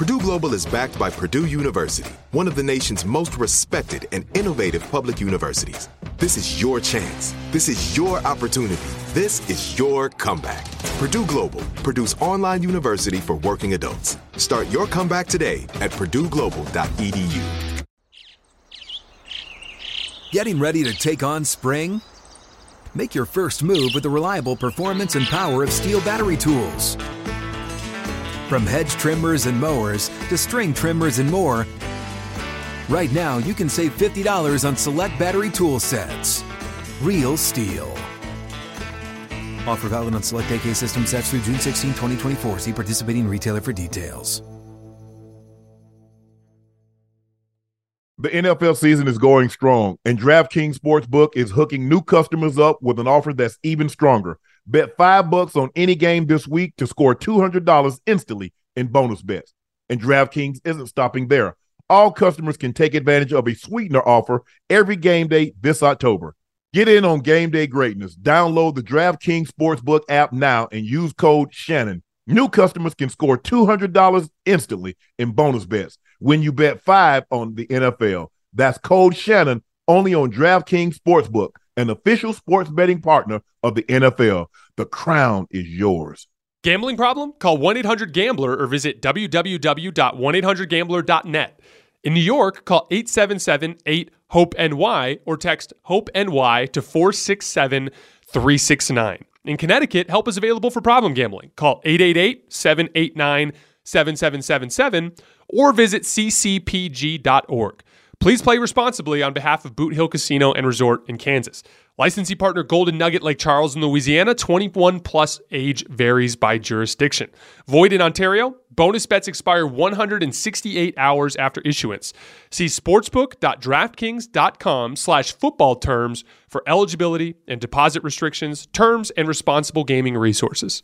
Purdue Global is backed by Purdue University, one of the nation's most respected and innovative public universities. This is your chance. This is your opportunity. This is your comeback. Purdue Global, Purdue's online university for working adults. Start your comeback today at purdueglobal.edu. Getting ready to take on spring? Make your first move with the reliable performance and power of STIHL battery tools. From hedge trimmers and mowers to string trimmers and more, right now you can save $50 on select battery tool sets. Real STIHL. Offer valid on select AK system sets through June 16, 2024. See participating retailer for details. The NFL season is going strong, and DraftKings Sportsbook is hooking new customers up with an offer that's even stronger. Bet five bucks on any game this week to score $200 instantly in bonus bets. And DraftKings isn't stopping there. All customers can take advantage of a sweetener offer every game day this October. Get in on game day greatness. Download the DraftKings Sportsbook app now and use code Shannon. New customers can score $200 instantly in bonus bets when you bet five on the NFL. That's code Shannon only on DraftKings Sportsbook, an official sports betting partner of the NFL. The crown is yours. Gambling problem? Call 1 800 Gambler or visit www.1800Gambler.net. In New York, call 877 8 HOPE NY or text HOPE NY to 467 369. In Connecticut, help is available for problem gambling. Call 888 789 7777 or visit ccpg.org. Please play responsibly on behalf of Boot Hill Casino and Resort in Kansas. Licensee partner Golden Nugget Lake Charles in Louisiana, 21 plus age varies by jurisdiction. Void in Ontario, bonus bets expire 168 hours after issuance. See sportsbook.draftkings.com slash football terms for eligibility and deposit restrictions, terms, and responsible gaming resources.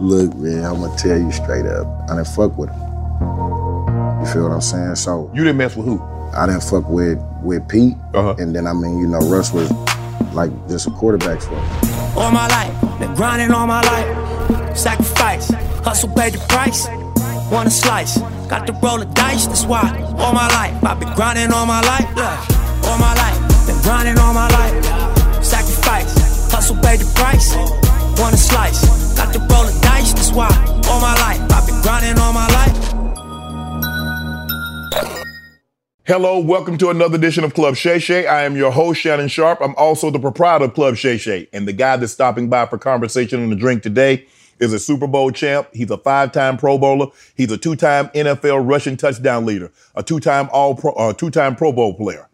Look, man, I'm gonna tell you straight up. I didn't fuck with him. You feel what I'm saying? So You didn't mess with who? I didn't fuck with with Pete, Uh-huh. and then I mean, you know, Russ was like just a quarterback for me. All my life, been grinding all my life. Sacrifice, hustle paid the price. Want a slice, got to roll the dice, that's why. All my life, I've been grinding all my life. Look, all my life, been grinding all my life. Sacrifice, hustle paid the price. Want a slice, got to roll the dice, that's why. All my life, I've been grinding all my life. Hello, welcome to another edition of Club Shay Shay. I am your host, Shannon Sharpe. I'm also the proprietor of Club Shay Shay. And the guy that's stopping by for conversation and a drink today is a Super Bowl champ. He's a five-time Pro Bowler. He's a two-time NFL rushing touchdown leader, a two-time All Pro, uh, two-time Pro Bowl player.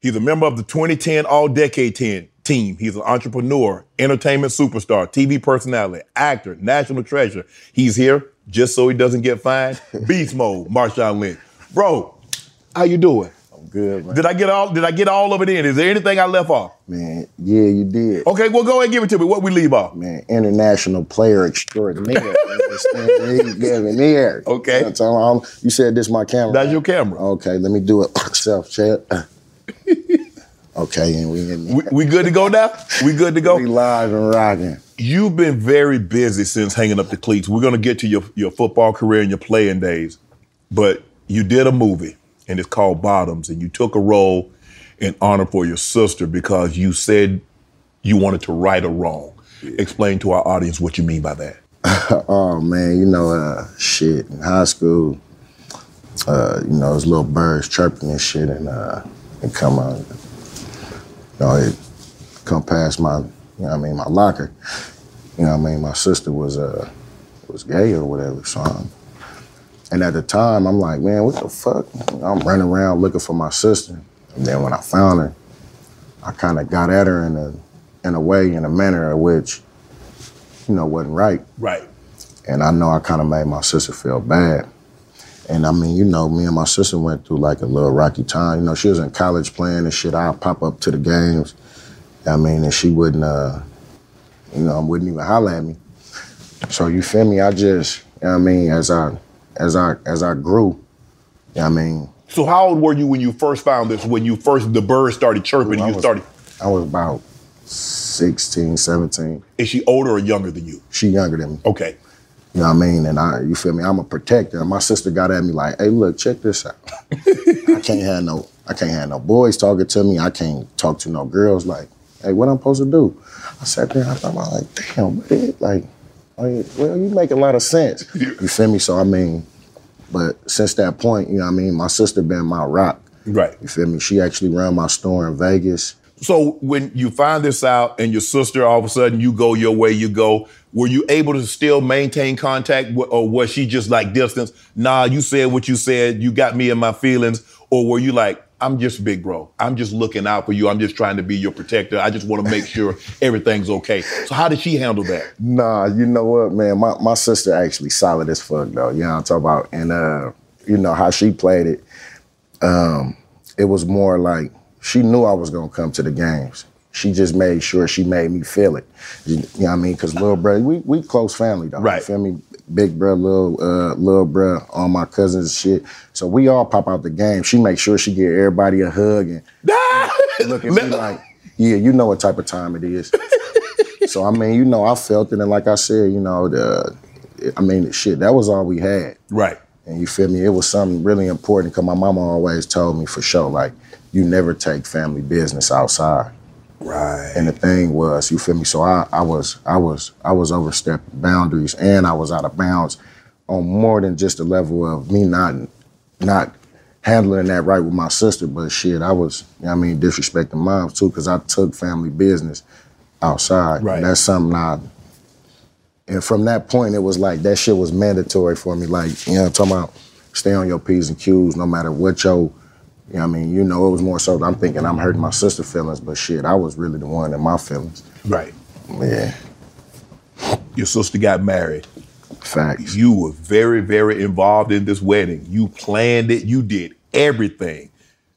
He's a member of the 2010 All-Decade 10 team. He's an entrepreneur, entertainment superstar, TV personality, actor, national treasure. He's here just so he doesn't get fined. Beast mode, Marshawn Lynch. Bro, how you doing? I'm good, man. Did I get all? Did I get all of it in? Is there anything I left off? Man, yeah, you did. Okay, well, go ahead and give it to me. What we leave off? Man, international player extraordinaire. you? Extraordinaire. Okay. All I'm- you said this my camera. That's your camera. Okay, let me do it myself, Chad. okay, and we in We, we good to go now? We good to go? we live and rocking. You've been very busy since hanging up the cleats. We're gonna get to your your football career and your playing days, but you did a movie and it's called Bottoms, and you took a role in honor for your sister because you said you wanted to right a wrong. Explain to our audience what you mean by that. Oh man, you know, uh, shit. In high school, uh, you know, those little birds chirping and shit, and uh, and come on, you know, it come past my, you know, I mean, my locker. You know, what I mean, my sister was uh was gay or whatever, so. I'm, and at the time, I'm like, man, what the fuck? I'm running around looking for my sister. And then when I found her, I kind of got at her in a in a way, in a manner in which, you know, wasn't right. Right. And I know I kind of made my sister feel bad. And I mean, you know, me and my sister went through like a little rocky time. You know, she was in college playing and shit. I'd pop up to the games. I mean, and she wouldn't, uh, you know, wouldn't even holler at me. So you feel me? I just, you know what I mean, as I, as I, as I grew, I mean, So how old were you when you first found this? When you first the birds started chirping, I you was- started. I was about 16, 17. Is she older or younger than you? She younger than me. Okay. You know what I mean? And I, you feel me? I'm a protector. And my sister got at me like, "Hey, look, check this out. I can't have no, I can't have no boys talking to me. I can't talk to no girls. Like, hey, what am I'm supposed to do?" I sat there. and I thought, I'm like, damn, man, like, well, you make a lot of sense. You feel me? So I mean, but since that point, you know what I mean? My sister been my rock. Right. You feel me? She actually ran my store in Vegas. So when you find this out and your sister all of a sudden you go your way, you go, were you able to still maintain contact or was she just like distance? Nah, you said what you said, you got me in my feelings. Or were you like, I'm just big bro. I'm just looking out for you. I'm just trying to be your protector. I just want to make sure everything's okay. So how did she handle that? Nah, you know what, man? My my sister actually solid as fuck though. You know what I'm talking about? And uh, you know how she played it. Um, it was more like she knew I was gonna come to the games. She just made sure she made me feel it. You, know what I mean? Cause little brother, we we close family though. Right. You feel me? Big bro, little uh, little bro, all my cousins and shit. So we all pop out the game. She make sure she get everybody a hug and look at me like, yeah, you know what type of time it is. so I mean, you know, I felt it, and like I said, you know, the, I mean, shit, that was all we had. Right. And you feel me? It was something really important because my mama always told me for sure, like, you never take family business outside. Right. And the thing was, you feel me? So I, I was, I was, I was overstepping boundaries, and I was out of bounds on more than just the level of me not, not handling that right with my sister, but shit, I was, you know what I mean, disrespecting moms too, because I took family business outside. Right. And that's something I. And from that point, it was like that shit was mandatory for me. Like, you know, I'm talking about stay on your P's and Q's no matter what your, you know I mean? You know, it was more so I'm thinking I'm hurting my sister feelings, but shit, I was really the one in my feelings. Right. Yeah, Your sister got married. facts. You were very, very involved in this wedding. You planned it. You did everything.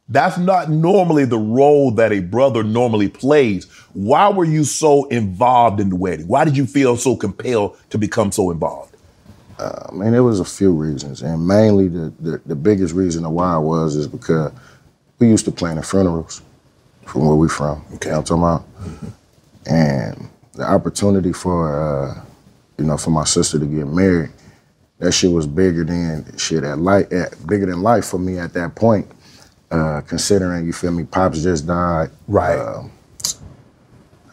That's not normally the role that a brother normally plays. Why were you so involved in the wedding? Why did you feel so compelled to become so involved? I mean, there was a few reasons, and mainly the, the, the biggest reason of why I was is because we used to plan the funerals from where we from. Okay. You know what I'm talking about? And the opportunity for, uh, you know, for my sister to get married, that shit was bigger than shit at life, at, bigger than life for me at that point. Uh, considering, you feel me, pops just died. Right. Um,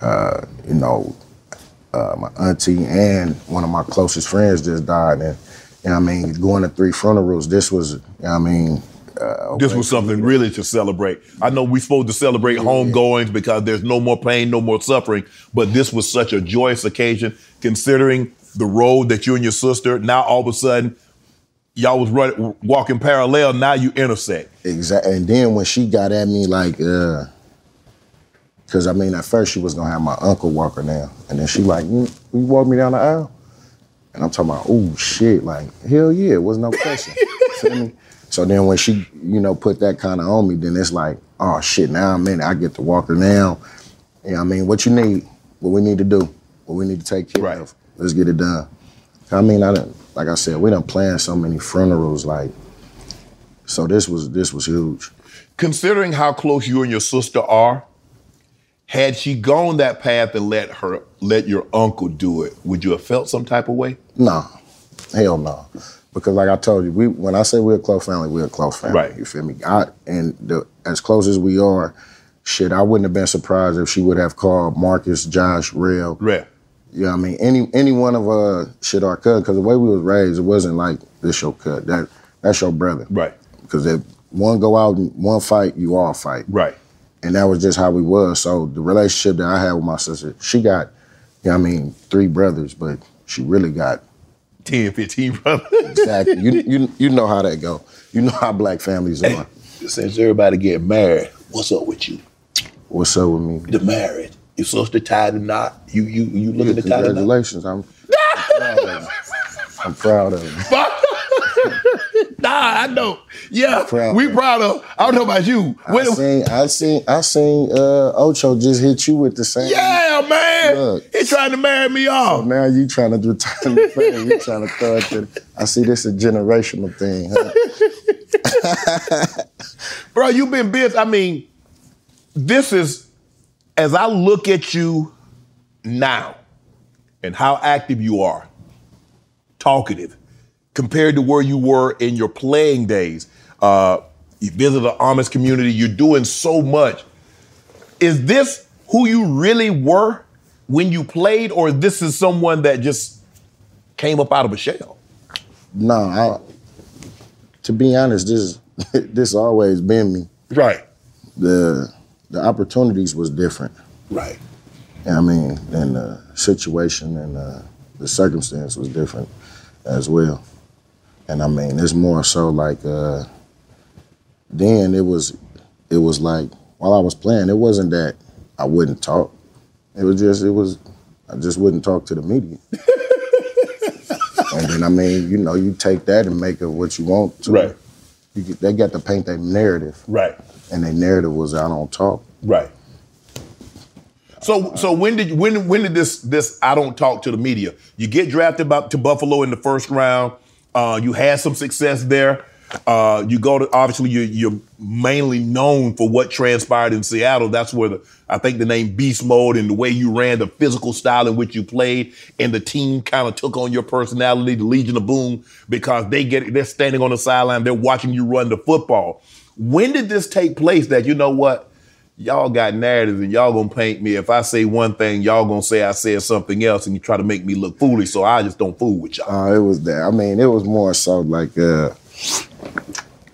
uh, you know, uh, my auntie and one of my closest friends just died. And, you know what I mean, going to three funerals, this was, you know what I mean, uh, This was something really to celebrate. I know we're supposed to celebrate homegoings because there's no more pain, no more suffering, but this was such a joyous occasion considering the road that you and your sister, now all of a sudden, y'all was running, walking parallel, now you intersect. Exactly. And then when she got at me, like, uh, cause I mean, at first she was gonna have my uncle walk her down, and then she like, you, you walk me down the aisle, and I'm talking about, oh shit, like hell yeah, it was no question. Feel me? So then when she, you know, put that kind of on me, then it's like, oh shit, now I'm in it. I get to walk her down. You know what I mean? What you need, what we need to do, what we need to take care Right. of. Let's get it done. I mean, I done, like I said, we done planned so many funerals, like, so this was this was huge. Considering how close you and your sister are, had she gone that path and let her let your uncle do it, would you have felt some type of way? No, hell no. Because like I told you, we when I say we're a close family, we're a close family. Right. You feel me? I and the, as close as we are, shit, I wouldn't have been surprised if she would have called Marcus, Josh, Real. Right. You know what I mean? Any any one of uh shit our cousin, because the way we was raised, it wasn't like this your cut. That that's your brother. Right. because if one go out and one fight, you all fight. Right. And that was just how we was. So the relationship that I had with my sister, she got, you know I mean, three brothers, but she really got 10, 15 brothers. exactly. You you you know how that go. You know how black families are. Since everybody get married, what's up with you? What's up with me? The married. Your sister tied the knot. You you you looking to tie the knot? Congratulations. I'm, I'm proud of you. I'm proud of you. Nah, I know. Yeah, Proud. we proud of. I don't know about you. I When- seen I seen I seen uh Ocho just hit you with the same. yeah, man. Look. He trying to marry me So off. now you trying to do time to fame. You trying to throw it to I see this a generational thing. Huh? Bro, you've been busy. I mean, this is as I look at you now and how active you are, talkative, compared to where you were in your playing days. Uh, you visit the Amish community, you're doing so much. Is this who you really were when you played, or this is someone that just came up out of a shell? no, I, to be honest, this this always been me. Right. The the opportunities was different. Right. I mean, and the situation and uh, the circumstance was different as well. And I mean, it's more so like uh, then it was it was like while I was playing, it wasn't that I wouldn't talk. It was just it was I just wouldn't talk to the media. and then I mean, you know, you take that and make it what you want to. Right. You get, they got to paint their narrative, Right. and their narrative was I don't talk. Right. So so when did when when did this this I don't talk to the media? You get drafted by, to Buffalo in the first round. Uh, you had some success there. Uh, you go to obviously you're, you're mainly known for what transpired in Seattle. That's where the I think the name Beast Mode and the way you ran, the physical style in which you played, and the team kind of took on your personality, the Legion of Boom, because they get they're standing on the sideline, they're watching you run the football. When did this take place? That you know what? Y'all got narratives and y'all gonna paint me. If I say one thing, y'all gonna say I said something else and you try to make me look foolish. So I just don't fool with y'all. Uh, it was that. I mean, it was more so like, uh,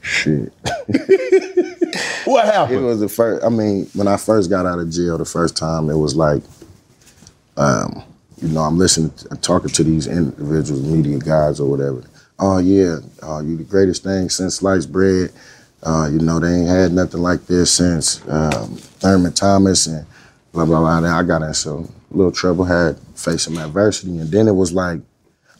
shit. what happened? It was the first. I mean, when I first got out of jail the first time, it was like, um, you know, I'm listening, I'm talking to these individuals, media guys or whatever. Oh yeah, uh, you the greatest thing since sliced bread. Uh, you know, they ain't had nothing like this since um, Thurman Thomas and blah blah blah. I got in some little trouble, had faced some adversity, and then it was like,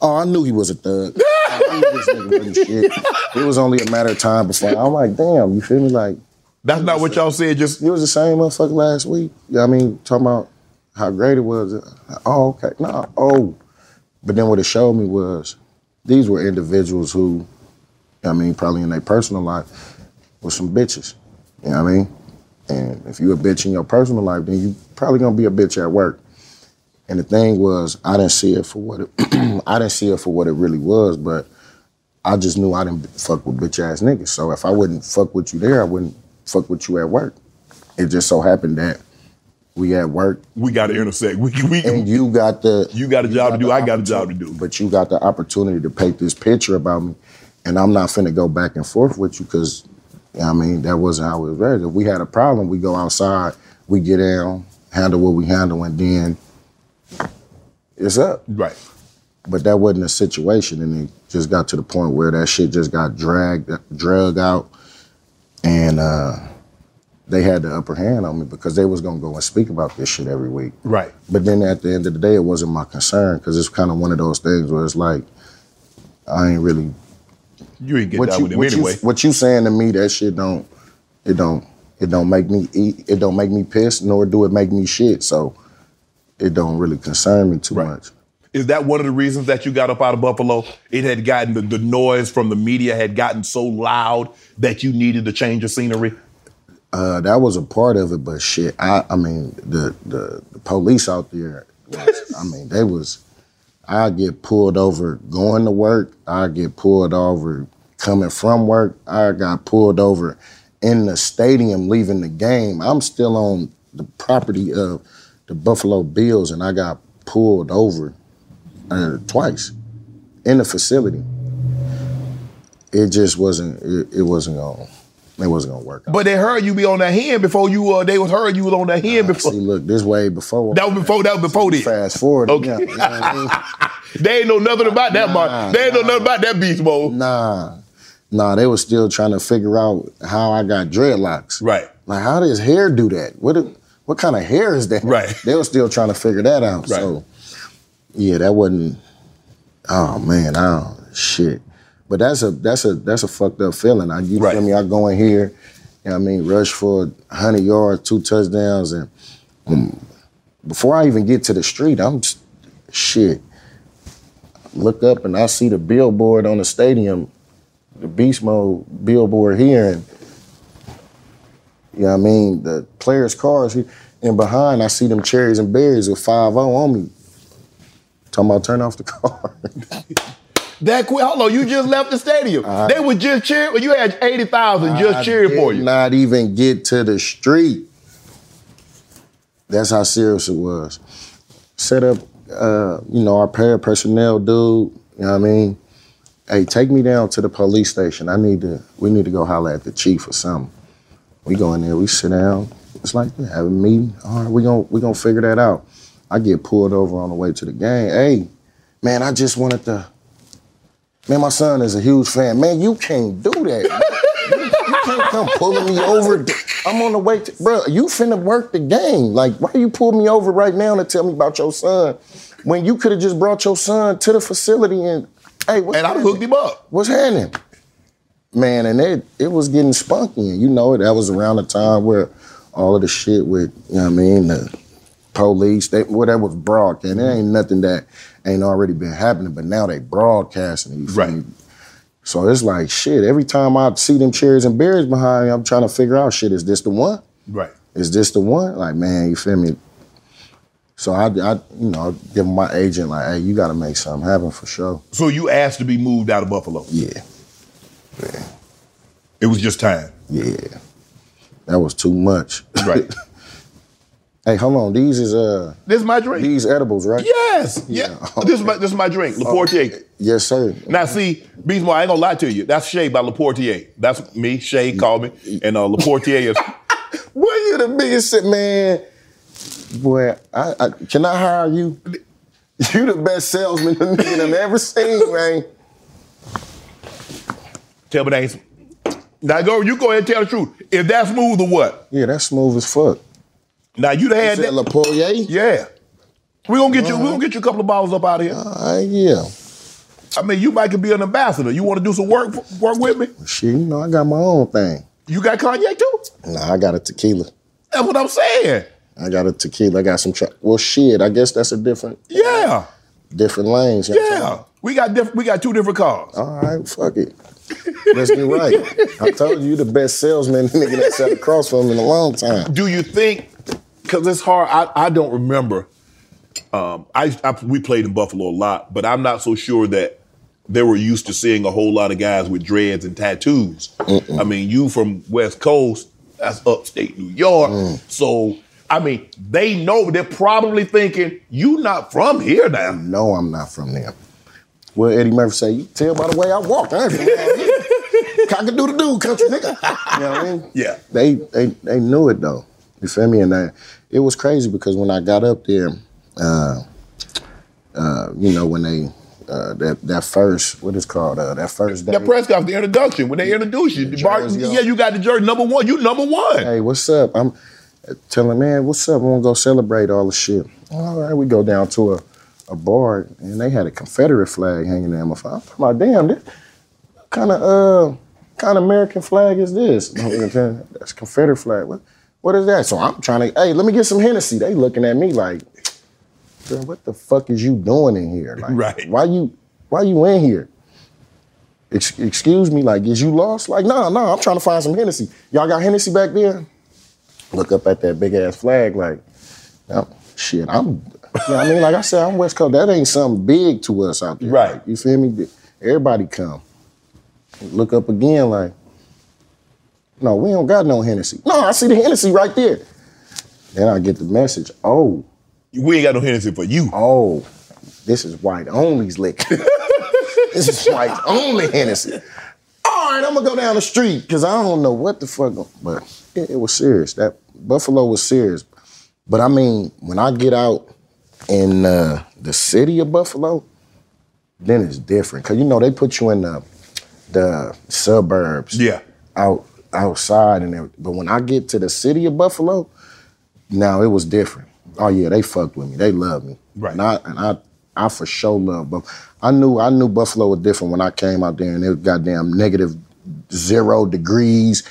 oh, I knew he was a thug. I knew this nigga wasn't shit. It was only a matter of time before I'm like, damn, you feel me? Like That's not what y'all said. Just it was the same motherfucker last week. Yeah, I mean, talking about how great it was. Oh, okay. No, oh. But then what it showed me was these were individuals who, I mean, probably in their personal life, were some bitches. You know what I mean? And if you a bitch in your personal life, then you probably gonna be a bitch at work. And the thing was, I didn't see it for what it, I didn't see it for what it really was, but I just knew I didn't fuck with bitch ass niggas. So if I wouldn't fuck with you there, I wouldn't fuck with you at work. It just so happened that we at work we got to intersect. We we and you got the You got a job to do, I got a job to do. But you got the opportunity to paint this picture about me, and I'm not finna go back and forth with you because, I mean, that wasn't how it was raised. If we had a problem, we go outside, we get down, handle what we handle, and then it's up. right. But that wasn't a situation, and it just got to the point where that shit just got dragged, drug out, and uh, they had the upper hand on me because they was gonna go and speak about this shit every week. Right. But then at the end of the day, it wasn't my concern because it's kind of one of those things where it's like, I ain't really. You ain't get What down you, with him what, anyway. you, what you saying to me? That shit don't. It don't. It don't make me eat. It don't make me piss, nor do it make me shit. So, it don't really concern me too Right. much. Is that one of the reasons that you got up out of Buffalo? It had gotten the, the noise from the media had gotten so loud that you needed to change the scenery. Uh, that was a part of it, but shit, I, I mean, the, the the police out there, was, I mean, they was, I get pulled over going to work, I get pulled over coming from work, I got pulled over in the stadium leaving the game. I'm still on the property of the Buffalo Bills, and I got pulled over uh, twice in the facility. it just wasn't. It, it wasn't gonna. It wasn't gonna work. Out. But they heard you be on that hand before you. Uh, they was heard you was on that hand before. See, look, this way before. That was before. That was before this. Fast forward. Okay. Yeah, you know I mean? They ain't know nothing about that. Nah, Mark. They ain't know nothing about that beast mode. Nah, nah. They were still trying to figure out how I got dreadlocks. Right. Like, how does hair do that? What? What kind of hair is that? Right. They were still trying to figure that out. Right. So, yeah, that wasn't. Oh man, I don't, shit. But that's a that's a that's a fucked up feeling. I you Right. feel me? I go in here, you know what I mean, rush for hundred yards, two touchdowns, and um, before I even get to the street, I'm just, shit. Look up and I see the billboard on the stadium, the Beast Mode billboard here, and you know what I mean, the players' cars here. And behind, I see them cherries and berries with 5 on me. Talking about turn off the car. That quick. Hold on. You just left the stadium. they was just cheering. You had eighty thousand just I cheering for you. Not even get to the street. That's how serious it was. Set up, uh, you know, our pair personnel dude. You know what I mean? Hey, take me down to the police station. I need to. We need to go holler at the chief or something. We go in there. We sit down. It's like we have a meeting. All right, we gonna we gonna figure that out. I get pulled over on the way to the game. Hey, man, I just wanted to. Man, my son is a huge fan. Man, you can't do that. You can't come pulling me over. I'm on the way to, bro. You finna work the game. Like, why you pull me over right now to tell me about your son when you could have just brought your son to the facility and, hey, what's And I hooked him up. What's happening? Man, and it it was getting spunky. And you know, it. that was around the time where all of the shit with, you know what I mean, the police, they, well, that was broadcast. There ain't nothing that ain't already been happening, but now they broadcasting. it, You Right. me? So it's like shit. Every time I see them cherries and berries behind me, I'm trying to figure out shit. Is this the one? Right. Is this the one? Like, man, you feel me? So I, I you know, give my agent like, hey, you got to make something happen for sure. So you asked to be moved out of Buffalo. Yeah. Yeah, It was just time. yeah, that was too much. Right. hey, hold on. These is uh, this is my drink. these edibles, right? Yes. Yeah. This is my this is my drink. Laportier. Yes, sir. Now see, Beast Mode, I ain't gonna lie to you. That's Shay by Laportier. That's me. Shay called me, and uh, Laportier is. Boy, you the biggest man. Boy, I, I can I hire you? You the best salesman the nigga done ever seen, man. Tell me that ain't. Now go. You go ahead and tell the truth. If that's smooth or what? Yeah, that's smooth as fuck. Now you done had that that. La Poirier? Yeah. We gonna get you. We gonna get you a couple of bottles up out of here. Uh, yeah. I mean, you might could be an ambassador. You want to do some work work with me? Shit, you know, I got my own thing. You got cognac too? Nah, I got a tequila. That's what I'm saying. I got a tequila. I got some. Tra- well, shit. I guess that's a different, Yeah. different lanes. you know what I'm saying? Yeah. We got diff- we got two different cars. All right, fuck it. Let's get right. I told you, you the best salesman nigga that sat across from in a long time. Do you think? Because it's hard. I, I don't remember. Um, I, I we played in Buffalo a lot, but I'm not so sure that they were used to seeing a whole lot of guys with dreads and tattoos. I mean, you from West Coast, that's upstate New York. Mm. So I mean, they know they're probably thinking you not from here now. No, I'm not from there. Well, Eddie Murphy say, you tell by the way I walk. I ain't from down here. Cock-a-doodle-doo, country nigga. You know what I mean? Yeah. They, they, they knew it though. You feel me? And uh, it was crazy because when I got up there, uh, uh, you know, when they, uh, that, that first, what is called, uh, that first day. That press conference, the introduction, when they introduce you, jersey yeah, you got the jersey number one. You number one. hey, what's up? I'm telling man, what's up? I want to go celebrate all the shit. All right, we go down to a, a bar and they had a Confederate flag hanging there. I'm like, damn, this kind of uh kind of American flag is this? That's Confederate flag. What, what is that? So I'm trying to, hey, let me get some Hennessy. They looking at me like, "Girl, what the fuck is you doing in here? Like, Right. Why you why you in here? Ex- excuse me, like, is you lost? Like, no, no, I'm trying to find some Hennessy. Y'all got Hennessy back there? Look up at that big ass flag, like, oh, shit, I'm, you know what I mean? Like I said, I'm West Coast. That ain't something big to us out there. Right. Like, you feel me? Everybody come. Look up again, like, no, we don't got no Hennessy. No, I see the Hennessy right there. Then I get the message, oh, We ain't got no Hennessy for you. oh, this is white only's liquor. this is white only Hennessy. All right, I'm gonna go down the street because I don't know what the fuck. But it, it was serious. That Buffalo was serious. But I mean, when I get out in uh, the city of Buffalo, then it's different. Cause you know they put you in the the suburbs. Yeah. Out outside and everything. But when I get to the city of Buffalo, now it was different. Oh yeah, they fucked with me. They love me. Right. And I and I I for sure love but I knew I knew Buffalo was different when I came out there and it was goddamn negative zero degrees.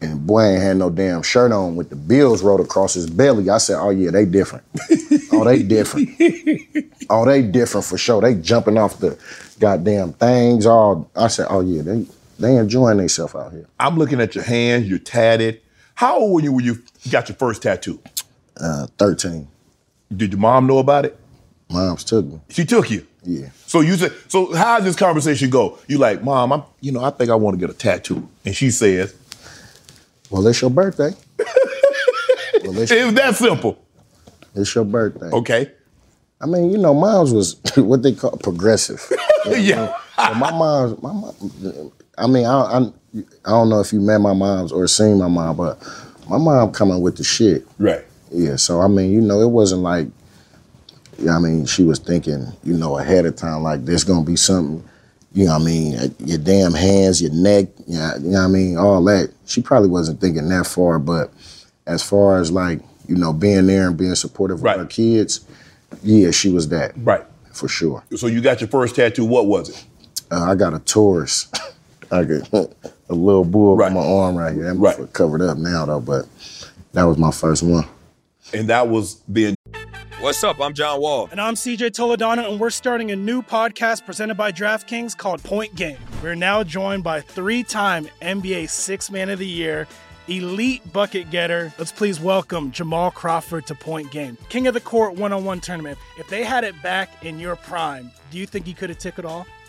And boy ain't had no damn shirt on with the bills rolled across his belly. I said, oh yeah, they different. oh, they different. oh, they different for sure. They jumping off the goddamn things. All I said, oh yeah, they they enjoying themselves out here. I'm looking at your hands. You're tatted. How old were you when you got your first tattoo? Uh, 13. Did your mom know about it? Mom's took me. She took you. Yeah. So you said. So how does this conversation go? You like, mom? I'm. You know, I think I want to get a tattoo. And she says, Well, it's your birthday. well, it's, "It's that simple." it's your birthday. Okay. I mean, you know, mom's was what they call progressive. You know what I Yeah. So my mom's, my mom, I mean, I, I, I don't know if you met my mom's or seen my mom, but my mom coming with the shit. Right. Yeah, so I mean, you know, it wasn't like, yeah, I mean, she was thinking, you know, ahead of time, like there's gonna be something, you know, what I mean, your damn hands, your neck, yeah, you know, what I mean, all that. She probably wasn't thinking that far, but as far as like, you know, being there and being supportive Right. of her kids, yeah, she was that Right. for sure. So you got your first tattoo. What was it? Uh, I got a Taurus, I got a little bull Right. on my arm right here. I'm Right. covered up now though, but that was my first one. And that was being What's up? I'm John Wall. And I'm CJ Toledano, and we're starting a new podcast presented by DraftKings called Point Game. We're now joined by three time NBA Six Man of the Year, elite bucket getter. Let's please welcome Jamal Crawford to Point Game, King of the Court one on one tournament. If they had it back in your prime, do you think he could have took it all?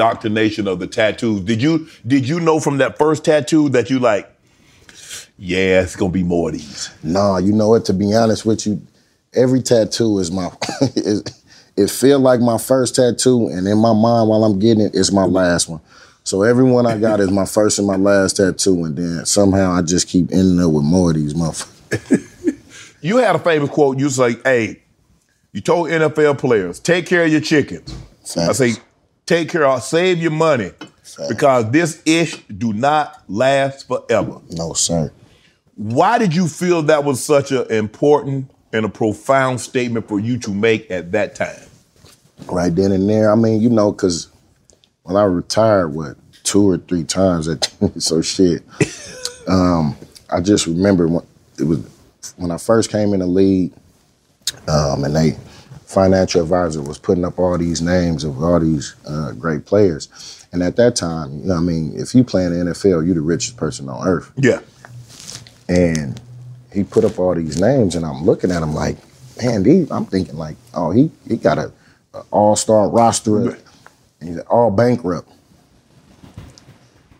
Indoctrination of the tattoos. Did you did you know from that first tattoo that you like, yeah, it's gonna be more of these? Nah, you know what? To be honest with you, every tattoo is my. it, it feel like my first tattoo, and in my mind, while I'm getting it, it's my last one. So every one I got is my first and my last tattoo, and then somehow I just keep ending up with more of these motherfuckers. You had a favorite quote. You was like, "Hey, you told NFL players take care of your chickens." I say, take care of, save your money because this ish do not last forever. No, sir. Why did you feel that was such an important and a profound statement for you to make at that time? right then and there. I mean, you know, because when I retired, what two or three times, at so shit. Um, I just remember when it was when I first came in the league, um, and they financial advisor was putting up all these names of all these uh, great players, and at that time, you know, I mean, if you play in the NFL, you're the richest person on earth. Yeah. And he put up all these names, and I'm looking at him like, man, these, I'm thinking like, oh, he he got a, a all star roster, and he's all bankrupt.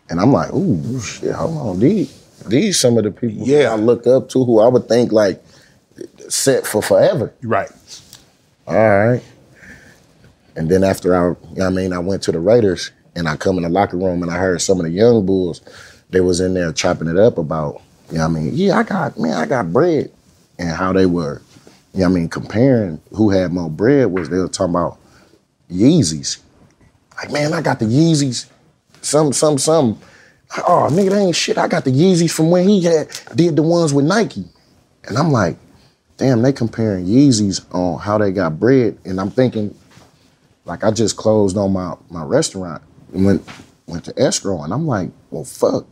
And I'm like, ooh, shit, hold on, these these some of the people yeah. I look up to who I would think like set for forever. Right. All right. And then after I, I mean, I went to the Raiders and I come in the locker room and I heard some of the young bulls, they was in there chopping it up about, you know I mean, yeah, I got, man, I got bread. And how they were, you know I mean, comparing who had more bread was they were talking about Yeezys. Like, man, I got the Yeezys, some, some, some. Oh, nigga, that ain't shit. I got the Yeezys from when he had did the ones with Nike. And I'm like, damn, they comparing Yeezys on how they got bread. And I'm thinking, like I just closed on my, my restaurant and went went to escrow. And I'm like, well, fuck.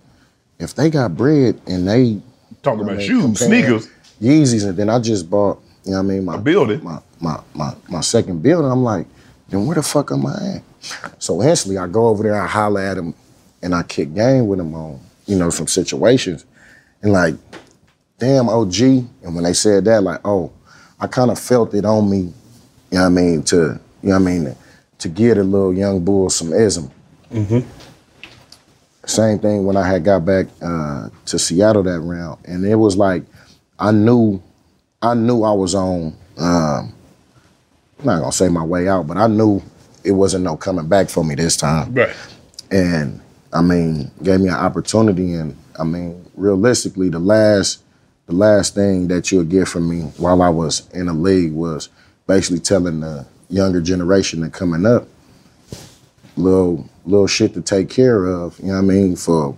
If they got bread and they Talking about shoes, sneakers. Yeezys, and then I just bought, you know what I mean, my building. My my my my second building. I'm like, then where the fuck am I at? So instantly I go over there, I holler at him, and I kick game with him on, you know, some situations. And like, damn OG. And when they said that, like, oh, I kind of felt it on me, you know what I mean, to, you know what I mean, to give the little young bull some ism. Mm-hmm. Same thing when I had got back uh, to Seattle that round, and it was like I knew, I knew I was on. Um, I'm not gonna say my way out, but I knew it wasn't no coming back for me this time. Right. And I mean, gave me an opportunity, and I mean, realistically, the last, the last thing that you'll get from me while I was in the league was basically telling the younger generation that coming up, little little shit to take care of. You know what I mean? For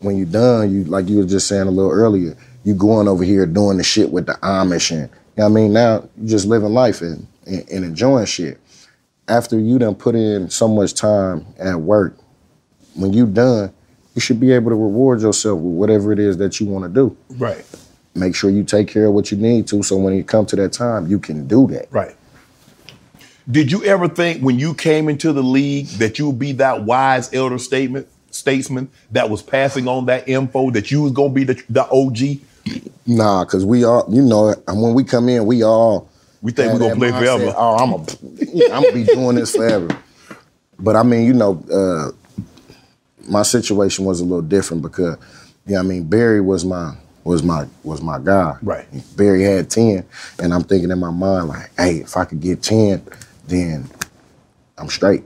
when you're done, you like you were just saying a little earlier, you going over here doing the shit with the Amish and you know what I mean? Now you just living life and, and, and enjoying shit. After you done put in so much time at work, when you done, you should be able to reward yourself with whatever it is that you want to do. Right. Make sure you take care of what you need to so when you come to that time, you can do that. Right. Did you ever think when you came into the league that you would be that wise elder statement statesman that was passing on that info that you was gonna be the, the OG? Nah, cause we all, you know, and when we come in, we all we think have we gonna play mindset, forever. Oh, I'm gonna be doing this forever. But I mean, you know, uh, my situation was a little different because, you know, I mean, Barry was my was my was my guy. Right. Barry had ten, and I'm thinking in my mind like, hey, if I could get ten, then I'm straight.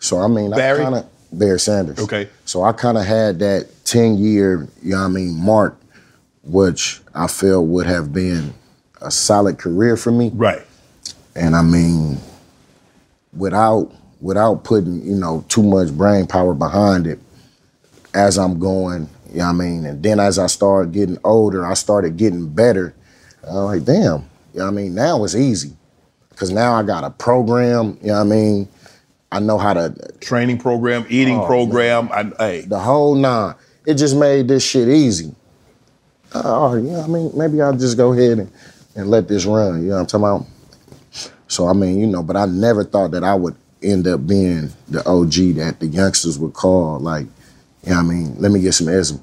So I mean, Barry? I kind of Barry Sanders. Okay. So I kind of had that 10 year, you know what I mean, mark, which I feel would have been a solid career for me. Right. And I mean, without without putting, you know, too much brain power behind it as I'm going, you know what I mean? And then as I started getting older, I started getting better. I'm like, damn, you know what I mean? Now it's easy. Cause now I got a program, you know what I mean? I know how to training program, eating Oh, program. I, hey. the whole nine. It just made this shit easy. Oh, you know, what I mean, maybe I'll just go ahead and, and let this run. You know what I'm talking about? So I mean, you know, but I never thought that I would end up being the OG that the youngsters would call, like, you know what I mean, let me get some ism.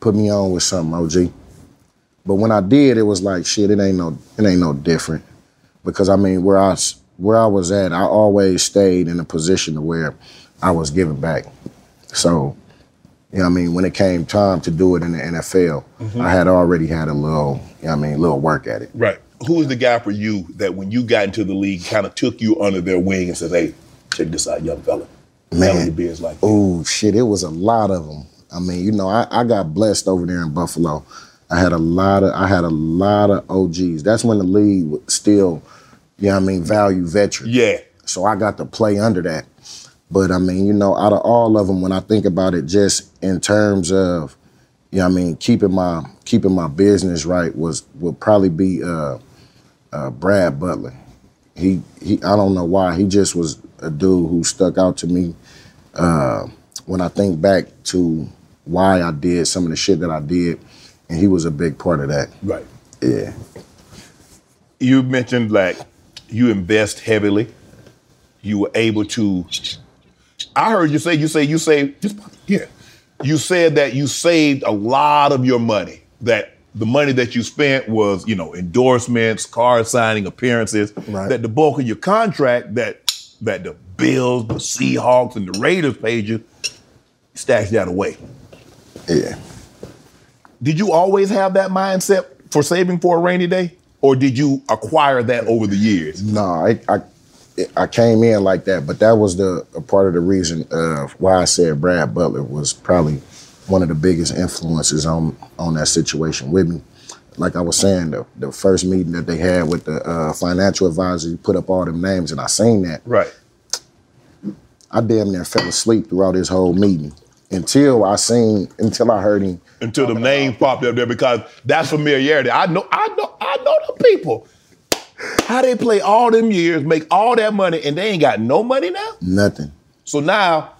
Put me on with something, OG. But when I did, it was like, shit, it ain't no, it ain't no different. Because I mean, where I where I was at, I always stayed in a position to where I was giving back. So, you know what I mean, when it came time to do it in the NFL, Mhm. I had already had a little, you know what I mean, little work at it. Right. Who was the guy for you that when you got into the league kind of took you under their wing and said, hey, check this out, young fella. Your biz like Oh shit, it was a lot of them. I mean, you know, I, I got blessed over there in Buffalo. I had a lot of I had a lot of OGs. That's when the league would still, you know what I mean, value veterans. Yeah. So I got to play under that. But I mean, you know, out of all of them, when I think about it, just in terms of, you know what I mean, keeping my keeping my business right was would probably be uh, uh, Brad Butler. He he I don't know why he just was a dude who stuck out to me. Uh, when I think back to why I did some of the shit that I did, and he was a big part of that. Right. Yeah. You mentioned like you invest heavily. You were able to. I heard you say you say you saved just yeah. You said that you saved a lot of your money. That the money that you spent was you know endorsements, card signing, appearances. Right. That the bulk of your contract that that the Bills, the Seahawks, and the Raiders paid you stashed that away. Yeah. Did you always have that mindset for saving for a rainy day, or did you acquire that over the years? No, I, I I came in like that, but that was the a part of the reason of why I said Brad Butler was probably one of the biggest influences on on that situation with me. Like I was saying, the, the first meeting that they had with the uh, financial advisor, you put up all them names, and I seen that. Right. I damn near fell asleep throughout this whole meeting until I seen, until I heard him. Until the name popped up there because that's familiarity. I know, I know, I know the people. How they play all them years, make all that money, and they ain't got no money now. Nothing. So now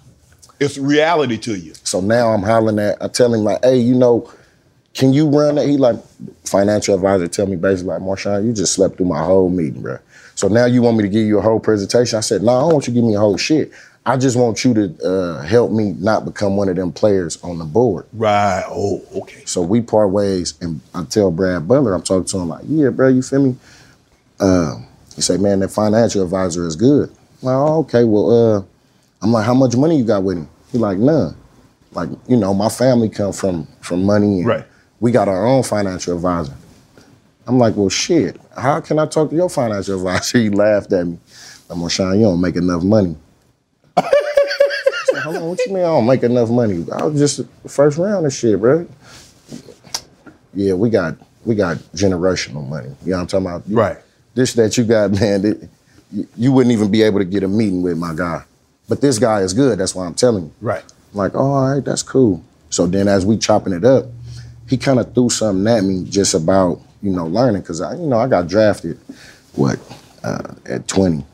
it's reality to you. So now I'm hollering at, I tell him like, hey, you know, can you run that? He like, financial advisor tell me basically like, Marshawn, you just slept through my whole meeting, bro. So now you want me to give you a whole presentation? I said, no, I don't want you to give me a whole shit. I just want you to uh, help me not become one of them players on the board. Right. Oh, okay. So we part ways, and I tell Brad Butler, I'm talking to him like, yeah, bro, you feel me? Uh, he say, man, that financial advisor is good. I'm like, oh, okay, well, uh, I'm like, how much money you got with him? He like, none. Like, you know, my family come from from money, and Right. We got our own financial advisor. I'm like, well, shit, how can I talk to your financial advisor? He laughed at me. I'm like, Sean, you don't make enough money. I said, Hold on, what you mean I don't make enough money? I was just the first round of shit, bro. Yeah, we got we got generational money. You know what I'm talking about? Right. This that you got, man, you, you wouldn't even be able to get a meeting with my guy. But this guy is good. That's why I'm telling you. Right. I'm like, oh, all right, that's cool. So then as we chopping it up, he kind of threw something at me just about, you know, learning. Cause I, you know, I got drafted, what, uh, at 20.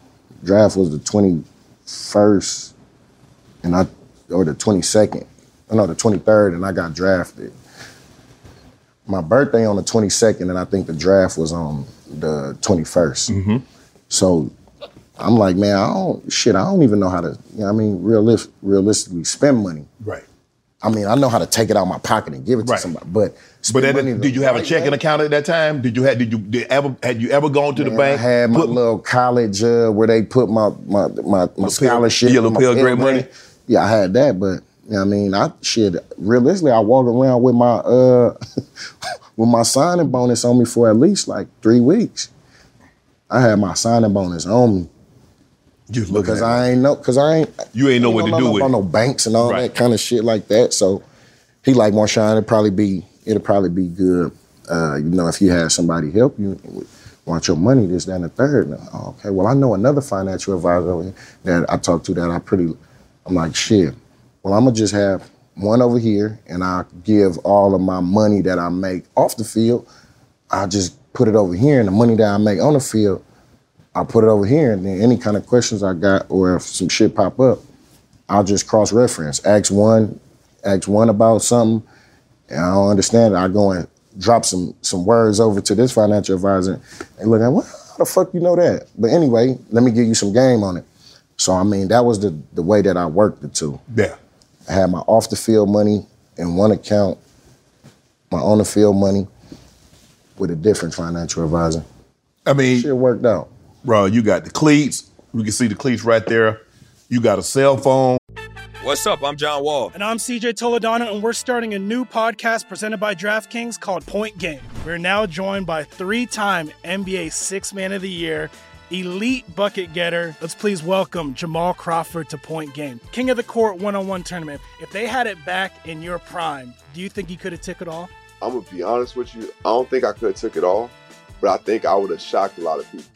Draft was the 21st and I, or the 22nd. No, the 23rd, and I got drafted. My birthday on the 22nd, and I think the draft was on the 21st. Mm-hmm. So I'm like, man, I don't shit. I don't even know how to. You know, I mean, realist, realistically, spend money. Right. I mean, I know how to take it out of my pocket and give it to somebody, but But that, did you have a right checking way- account at that time? Did you have did you did ever had you ever gone to the bank? I had my put- little college uh, where they put my my my, my scholarship. yeah, little my Pell Pell Grant money. Yeah, I had that, but you know I mean, I shit. Realistically, I walk around with my uh with my signing bonus on me for at least like three weeks. I had my signing bonus on me. Just because I ain't know, because I ain't. You ain't know what to do with it. no banks and all Right. that kind of shit like that. So he like Marshawn. It'd probably be it'd probably be good. Uh, you know, if you had somebody help you, want your money, this, that, and the third. And, oh, okay, well, I know another financial advisor that I talked to that I pretty. I'm like, shit. Well, I'm gonna just have one over here, and I give all of my money that I make off the field. I just put it over here, and the money that I make on the field, I'll put it over here, and then any kind of questions I got, or if some shit pop up, I'll just cross reference. Ask one, ask one about something, and I don't understand it. I go and drop some some words over to this financial advisor, and look at what how the fuck you know that? But anyway, let me give you some game on it. So I mean, that was the the way that I worked the two. Yeah. I had my off the field money in one account, my on the field money with a different financial advisor. I mean, shit worked out. Bro, you got the cleats. We can see the cleats right there. You got a cell phone. What's up? I'm John Wall. And I'm CJ Toledano, and we're starting a new podcast presented by DraftKings called Point Game. We're now joined by three time NBA Six Man of the Year, elite bucket getter. Let's please welcome Jamal Crawford to Point Game. King of the Court one on one tournament. If they had it back in your prime, do you think you could have took it all? I'm gonna be honest with you. I don't think I could have took it all, but I think I would have shocked a lot of people.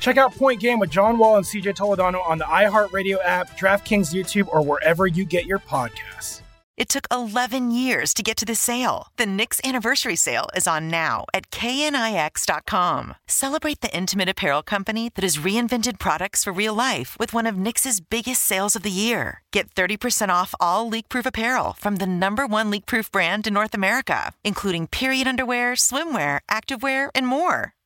Check out Point Game with John Wall and CJ Toledano on the iHeartRadio app, DraftKings YouTube, or wherever you get your podcasts. It took 11 years to get to this sale. The Knix anniversary sale is on now at knix.com. Celebrate the intimate apparel company that has reinvented products for real life with one of Knix's biggest sales of the year. Get 30% off all leak-proof apparel from the number one leak-proof brand in North America, including period underwear, swimwear, activewear, and more.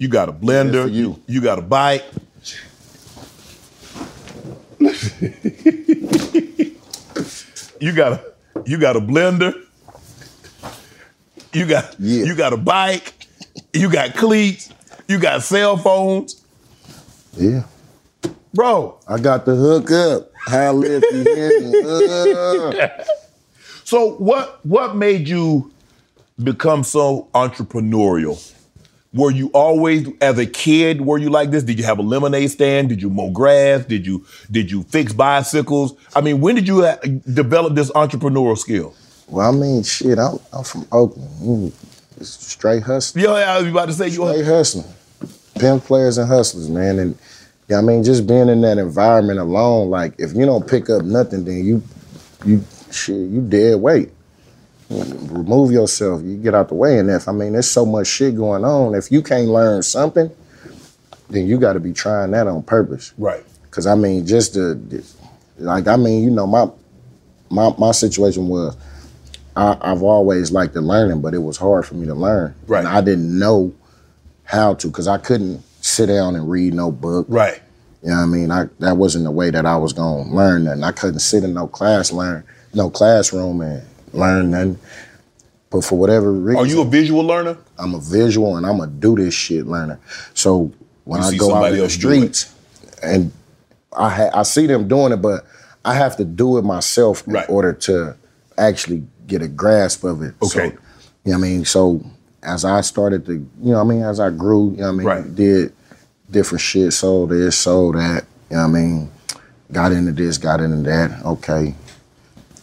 You got a blender. You. you got a bike. you got a you got a blender. You got you got a bike. You got cleats. You got cell phones. Yeah. Bro. I got the hook up. High lift uh. So what what made you become so entrepreneurial? Were you always as a kid were you like this? Did you have a lemonade stand? Did you mow grass? Did you did you fix bicycles? I mean, when did you uh, develop this entrepreneurial skill? Well, I mean, shit, I'm, I'm from Oakland. It's straight hustling. Yeah, I was about to say you straight hustling. Pimp players and hustlers, man. And yeah, I mean, just being in that environment alone, like if you don't pick up nothing, then you you shit, you dead weight. Remove yourself, you get out the way. And if I mean there's so much shit going on, if you can't learn something, then you gotta be trying that on purpose. Right. Cause I mean, just the like I mean, you know, my my my situation was I, I've always liked the learning, but it was hard for me to learn. Right. And I didn't know how to, because I couldn't sit down and read no book. Right. You know what I mean? I that wasn't the way that I was gonna learn nothing. I couldn't sit in no class learn, no classroom and learn nothing. But for whatever reason. Are you a visual learner? I'm a visual and I'm a do this shit learner. So when You I go out in the else do it. streets and I ha- I see them doing it, but I have to do it myself in order to actually get a grasp of it. Okay. So, you know what I mean? So as I started to, you know what I mean, as I grew, you know what I mean, did different shit, sold this, sold that, you know what I mean, got into this, got into that, okay.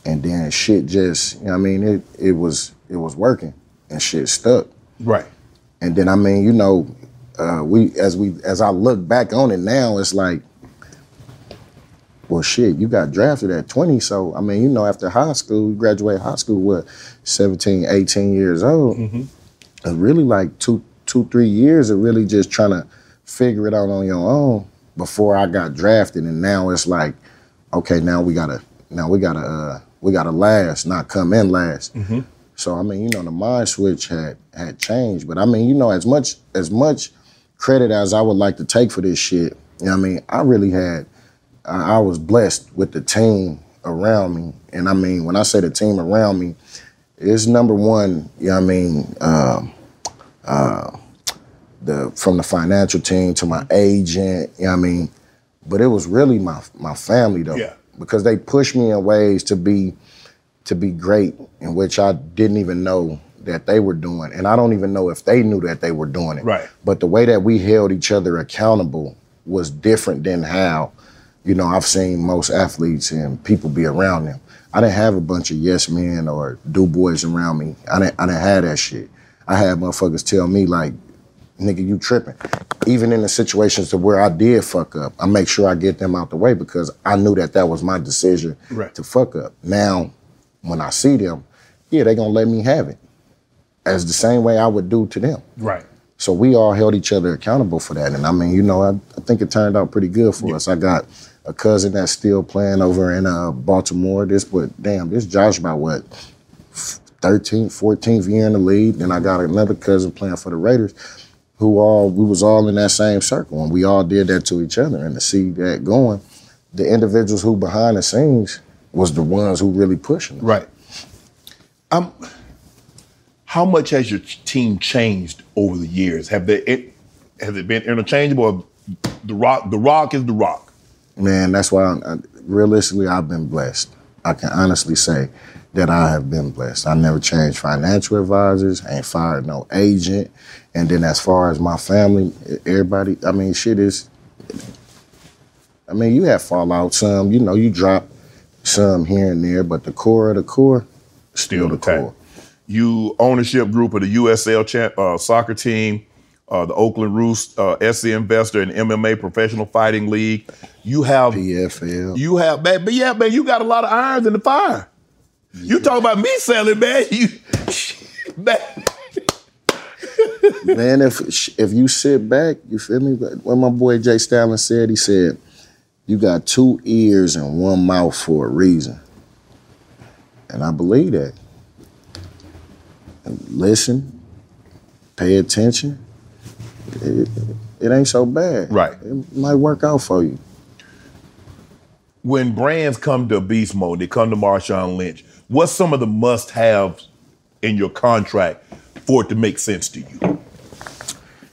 And then shit just, you know what I mean, it it was it was working and shit stuck. Right. And then I mean, you know, uh, we as we as I look back on it now, it's like, well, shit, you got drafted at 20. So I mean, you know, after high school, you graduate high school, what, 17, 18 years old. It's really like two, two, three years of really just trying to figure it out on your own before I got drafted. And now it's like, okay, now we gotta, now we gotta, uh, we gotta last, not come in last. So I mean, you know, the mind switch had had changed. But I mean, you know, as much as much credit as I would like to take for this shit, you know what I mean, I really had I, I was blessed with the team around me. And I mean, when I say the team around me, it's number one, you know what I mean, um, uh, the from the financial team to my agent, you know what I mean? But it was really my my family though. Yeah. Because they pushed me in ways to be to be great, in which I didn't even know that they were doing, and I don't even know if they knew that they were doing it. Right. But the way that we held each other accountable was different than how, you know, I've seen most athletes and people be around them. I didn't have a bunch of yes men or do boys around me. I didn't I didn't have that shit. I had motherfuckers tell me like, nigga, you tripping. Even in the situations to where I did fuck up, I make sure I get them out the way because I knew that that was my decision Right. to fuck up. Now, when I see them, yeah, they gonna let me have it, as the same way I would do to them. Right. So we all held each other accountable for that. And I mean, you know, I, I think it turned out pretty good for us. I got a cousin that's still playing over in uh, Baltimore. This, but damn, this Josh about what, 13th, 14th year in the league. Then I got another cousin playing for the Raiders who all, we was all in that same circle. And we all did that to each other. And to see that going, the individuals who behind the scenes was the ones who really pushing it. Right. Um, how much has your team changed over the years? Have they it has it been interchangeable? The rock, the rock is the rock. Man, that's why I, realistically I've been blessed. I can honestly say that I have been blessed. I never changed financial advisors, ain't fired no agent. And then as far as my family, everybody, I mean, shit is, I mean, you have fallout some, you know, you drop some here and there, but the core of the core, still the core. You ownership group of the USL champ, uh, soccer team, uh, the Oakland Roots, uh, SC Investor, and MMA Professional Fighting League. You have PFL. You have, man, but yeah, man, you got a lot of irons in the fire. You talk about me selling, man. You, man, Man, if if you sit back, you feel me? When my boy Jay Stalin said, he said, "You got two ears and one mouth for a reason," and I believe that. And listen, pay attention. It, it ain't so bad. Right. It might work out for you. when brands come to beast mode, they come to Marshawn Lynch. What's some of the must-haves in your contract for it to make sense to you?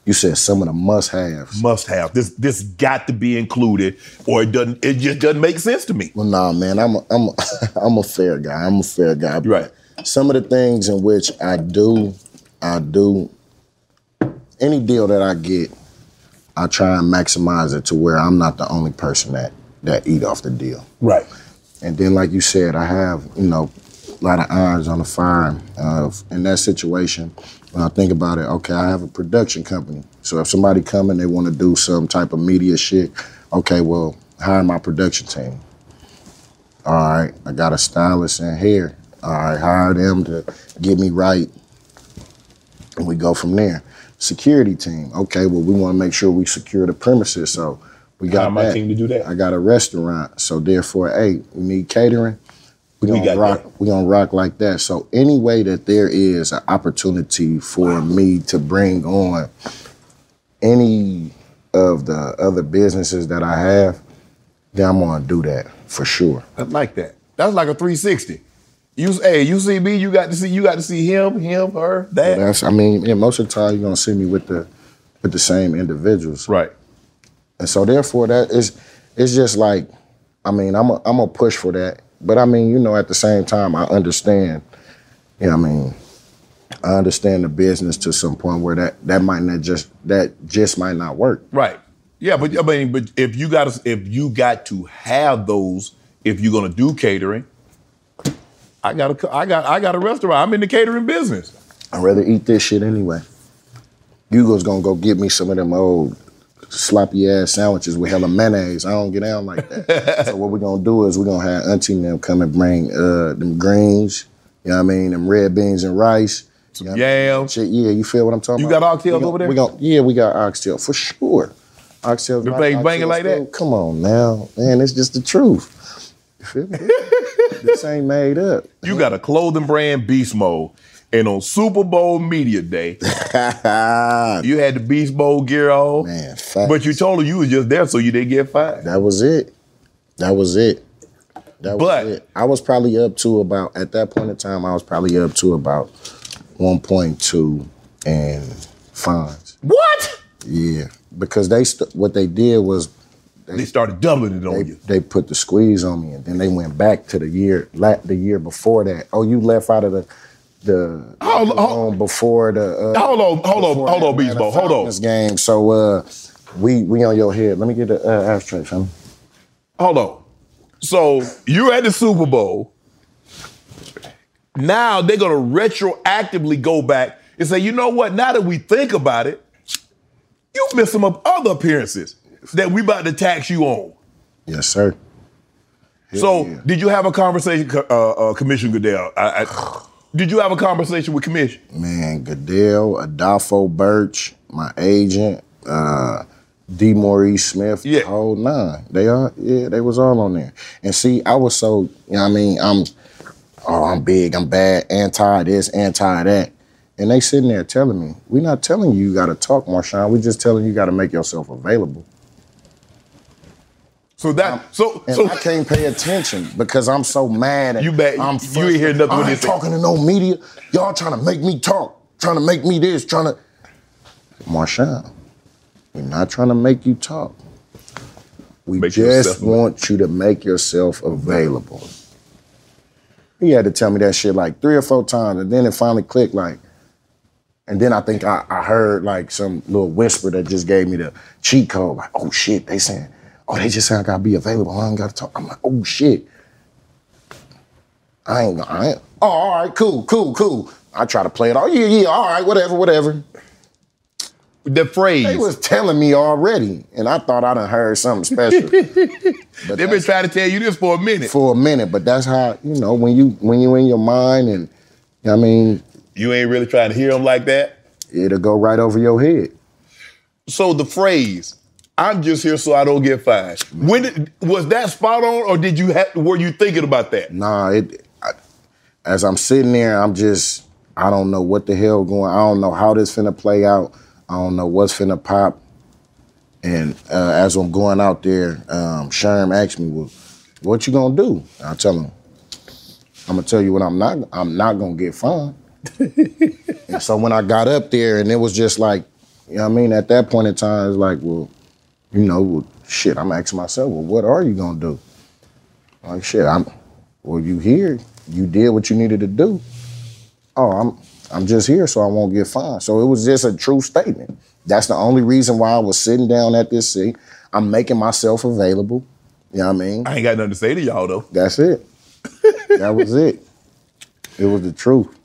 You said some of the must-haves. Must-have. This this got to be included, or it doesn't. It just doesn't make sense to me. Well, nah, man, I'm a, I'm a, I'm a fair guy. I'm a fair guy. Right. Some of the things in which I do, I do. Any deal that I get, I try and maximize it to where I'm not the only person that that eat off the deal. Right. And then, like you said, I have you know a lot of irons on the fire. Uh, in that situation, when I think about it, okay, I have a production company. So if somebody come and they want to do some type of media shit, okay, well, hire my production team. All right, I got a stylist in here. All right, hire them to get me right, and we go from there. Security team. Okay, well, we want to make sure we secure the premises, so we got my team to do that. I got a restaurant, so therefore, hey, we need catering. We We gonna rock. We gonna rock like that. So any way that there is an opportunity for me to bring on any of the other businesses that I have, then I'm gonna do that for sure. I like that. That's like a 360. You hey, you see me, you got to see you got to see him, him, her, that. That's. I mean, yeah, most of the time you're gonna see me with the with the same individuals. Right. And so therefore that is it's just like, I mean, I'm a, I'm gonna push for that. But I mean, you know, at the same time, I understand. You know, I mean, I understand the business to some point where that that might not just that just might not work. Right. Yeah, but I mean, but if you got to, if you got to have those, if you're gonna do catering, I got a, I got, I got a restaurant. I'm in the catering business. I'd rather eat this shit anyway. Hugo's gonna go get me some of them old sloppy ass sandwiches with hella mayonnaise. I don't get down like that. so what we're gonna do is we're gonna have Auntie and them come and bring uh, them greens, you know what I mean, them red beans and rice. Some yams. Yeah, you feel what I'm talking You about? You got oxtails over there? We gon- yeah, we got oxtail for sure. Oxtails. My place banging like that? Come on now, man, it's just the truth. You feel me? this ain't made up. You got a clothing brand, Beast Mode, and on Super Bowl media day, you had the Beast Bowl gear on. Man, but you told her you was just there so you didn't get fired. That was it. That was it. That was it. I was probably up to about at that point in time. I was probably up to about 1.2 and fines. What? Yeah, because they st- what they did was they, started doubling it on they, you. They put the squeeze on me, and then they went back to the year la- the year before that. Oh, you left out of the the hold, on before the uh, hold on, hold on, hold on, Beast Ball, hold on. This game, so uh, we we on your head. Let me get the uh, abstract, fam. Hold on. So you're at the Super Bowl. Now they're gonna retroactively go back and say, you know what? Now that we think about it, you missed some of other appearances that we about to tax you on. Yes, sir. so did you have a conversation, uh, uh, Commissioner Goodell? I, I, did you have a conversation with Commission? Man, Goodell, Adolpho Birch, my agent, uh, DeMaurice Smith, yeah. the whole nine. They are, yeah, they was all on there. And see, I was so, you know what I mean, I'm, oh, I'm big, I'm bad, anti this, anti that. And they sitting there telling me, we're not telling you you gotta talk, Marshawn. We're just telling you you gotta make yourself available. So that so so I can't pay attention because I'm so mad. You bet- I'm you ain't hear nothing I ain't talking to no media. Y'all trying to make me talk, trying to make me this, trying to. Marshawn, we're not trying to make you talk. We Make just want you to make yourself available. He had to tell me that shit like three or four times, and then it finally clicked. Like, and then I think I, I heard like some little whisper that just gave me the cheat code. Like, oh shit, they saying, oh they just saying I gotta be available. I ain't gotta talk. I'm like, oh shit. I ain't. I ain't. Oh, all right, cool, cool, cool. I try to play it. Oh yeah, yeah, all right, whatever, whatever. The phrase. They was telling me already, and I thought I done heard something special. They've been trying to tell you this for a minute. for a minute, but that's how you know when you when you in your mind and I mean You ain't really trying to hear them like that. it'll go right over your head. So the phrase, "I'm just here so I don't get fined." When did, was that spot on, or did you have, were you thinking about that? Nah, it. I, as I'm sitting there, I'm just I don't know what the hell going. I don't know how this finna play out. I don't know what's finna pop. And uh, as I'm going out there, um, Sherm asked me, "Well, what you gonna do?" I tell him, "I'm gonna tell you what I'm not. I'm not gonna get fined." and so when I got up there, and it was just like, you know what I mean? At that point in time, it's like, well, you know, well, shit. I'm asking myself, well, what are you gonna do? Like shit, I'm. Well, you here? You did what you needed to do. Oh, I'm. I'm just here, so I won't get fined. So it was just a true statement. That's the only reason why I was sitting down at this seat. I'm making myself available. You know what I mean? I ain't got nothing to say to y'all though. That's it. that was it. It was the truth.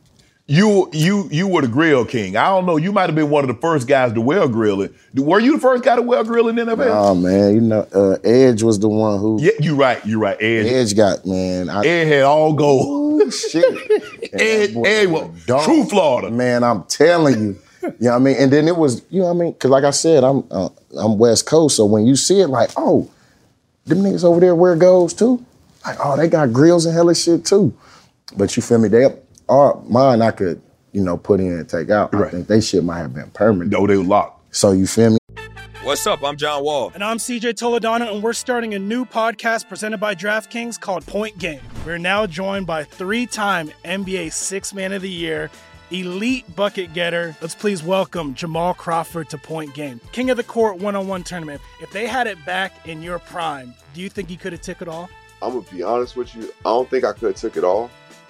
You you you were the grill king. I don't know. You might have been one of the first guys to wear grilling. Were you the first guy to wear grill in the NFL? Oh man, you know, uh, Edge was the one who. Yeah, you right. You right. Edge. Edge got man. I, Ed had all gold. Ooh, shit. Ed, Ed was true Florida. Man, I'm telling you. You know what I mean? And then it was, you know what I mean? Because like I said, I'm uh, I'm West Coast, so when you see it, like, oh, them niggas over there wear goes too. Like, oh, they got grills and hella shit too. But you feel me? They are mine. I could, you know, put in and take out. I think they shit might have been permanent. No, they were locked. So you feel me? What's up? I'm John Wall. And I'm CJ Toledano, and we're starting a new podcast presented by DraftKings called Point Game. We're now joined by three time NBA Six Man of the Year, elite bucket getter. Let's please welcome Jamal Crawford to Point Game, King of the Court one on one tournament. If they had it back in your prime, do you think he could have took it all? I'm gonna be honest with you. I don't think I could have took it all,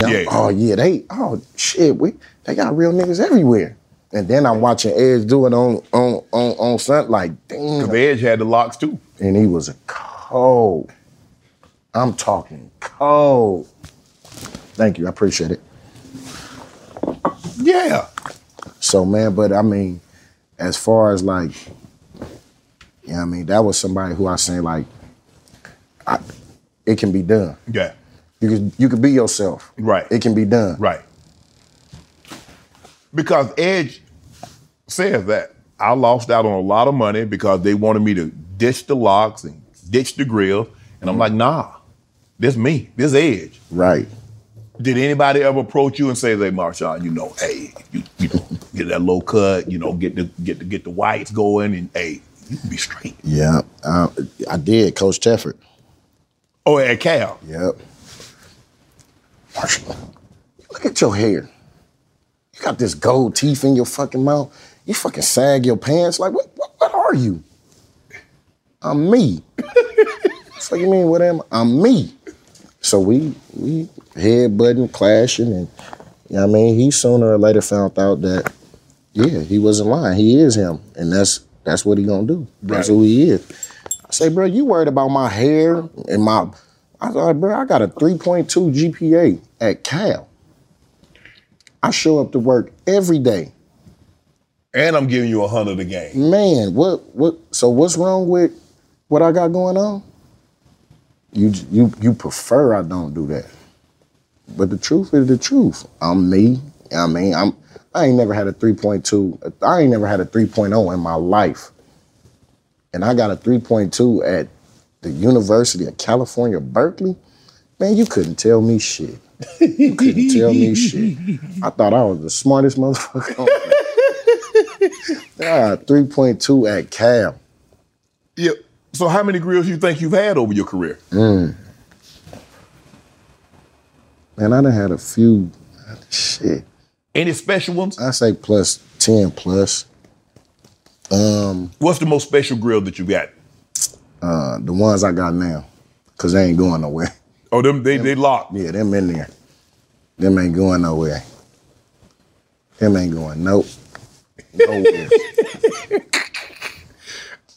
Yeah. Oh yeah, they oh shit, we they got real niggas everywhere. And then I'm watching Edge do it on on on on something like damn. Because Edge had the locks too. And he was a cold. I'm talking cold. Thank you, I appreciate it. Yeah. So man, but I mean, as far as like, you know what I mean, that was somebody who I seen like I, it can be done. Yeah. You could you could be yourself. Right. It can be done. Right. Because Edge says that I lost out on a lot of money because they wanted me to ditch the locks and ditch the grill. And I'm like, nah, this me, this Edge. Right. Did anybody ever approach you and say, "Hey, Marshawn, you know, hey, you, you know, get that low cut, you know, get the get the get the whites going, and hey, you can be straight." Yeah, uh, I did, Coach Tedford. Oh, at Cal. Yep. Marshall, look at your hair. You got this gold teeth in your fucking mouth. You fucking sag your pants. Like, what, what, what are you? I'm me. so you mean, what am I? I'm me. So we we headbutting, clashing, and you know what I mean, he sooner or later found out that, yeah, he wasn't lying. He is him. And that's that's what he gonna do. That's who he is. I say, bro, you worried about my hair and my I was like, bro, I got a 3.2 GPA at Cal. I show up to work every day. And I'm giving you a hundred a game. Man, what what so what's wrong with what I got going on? You you you prefer I don't do that. But the truth is the truth. I'm me. I mean, I'm I ain't never had a 3.2. I ain't never had a 3.0 in my life. And I got a 3.2 at the University of California, Berkeley. Man, you couldn't tell me shit. You couldn't tell me shit. I thought I was the smartest motherfucker. Ah, 3.2 at Cal. Yeah. So how many grills you think you've had over your career? Mm. Man, I done had a few. Shit. Any special ones? I say plus 10 plus. Um, What's the most special grill that you got? Uh, the ones I got now, cause they ain't going nowhere. Oh, them they they locked. Yeah, them in there. Them ain't going nowhere. Them ain't going nope. Nowhere.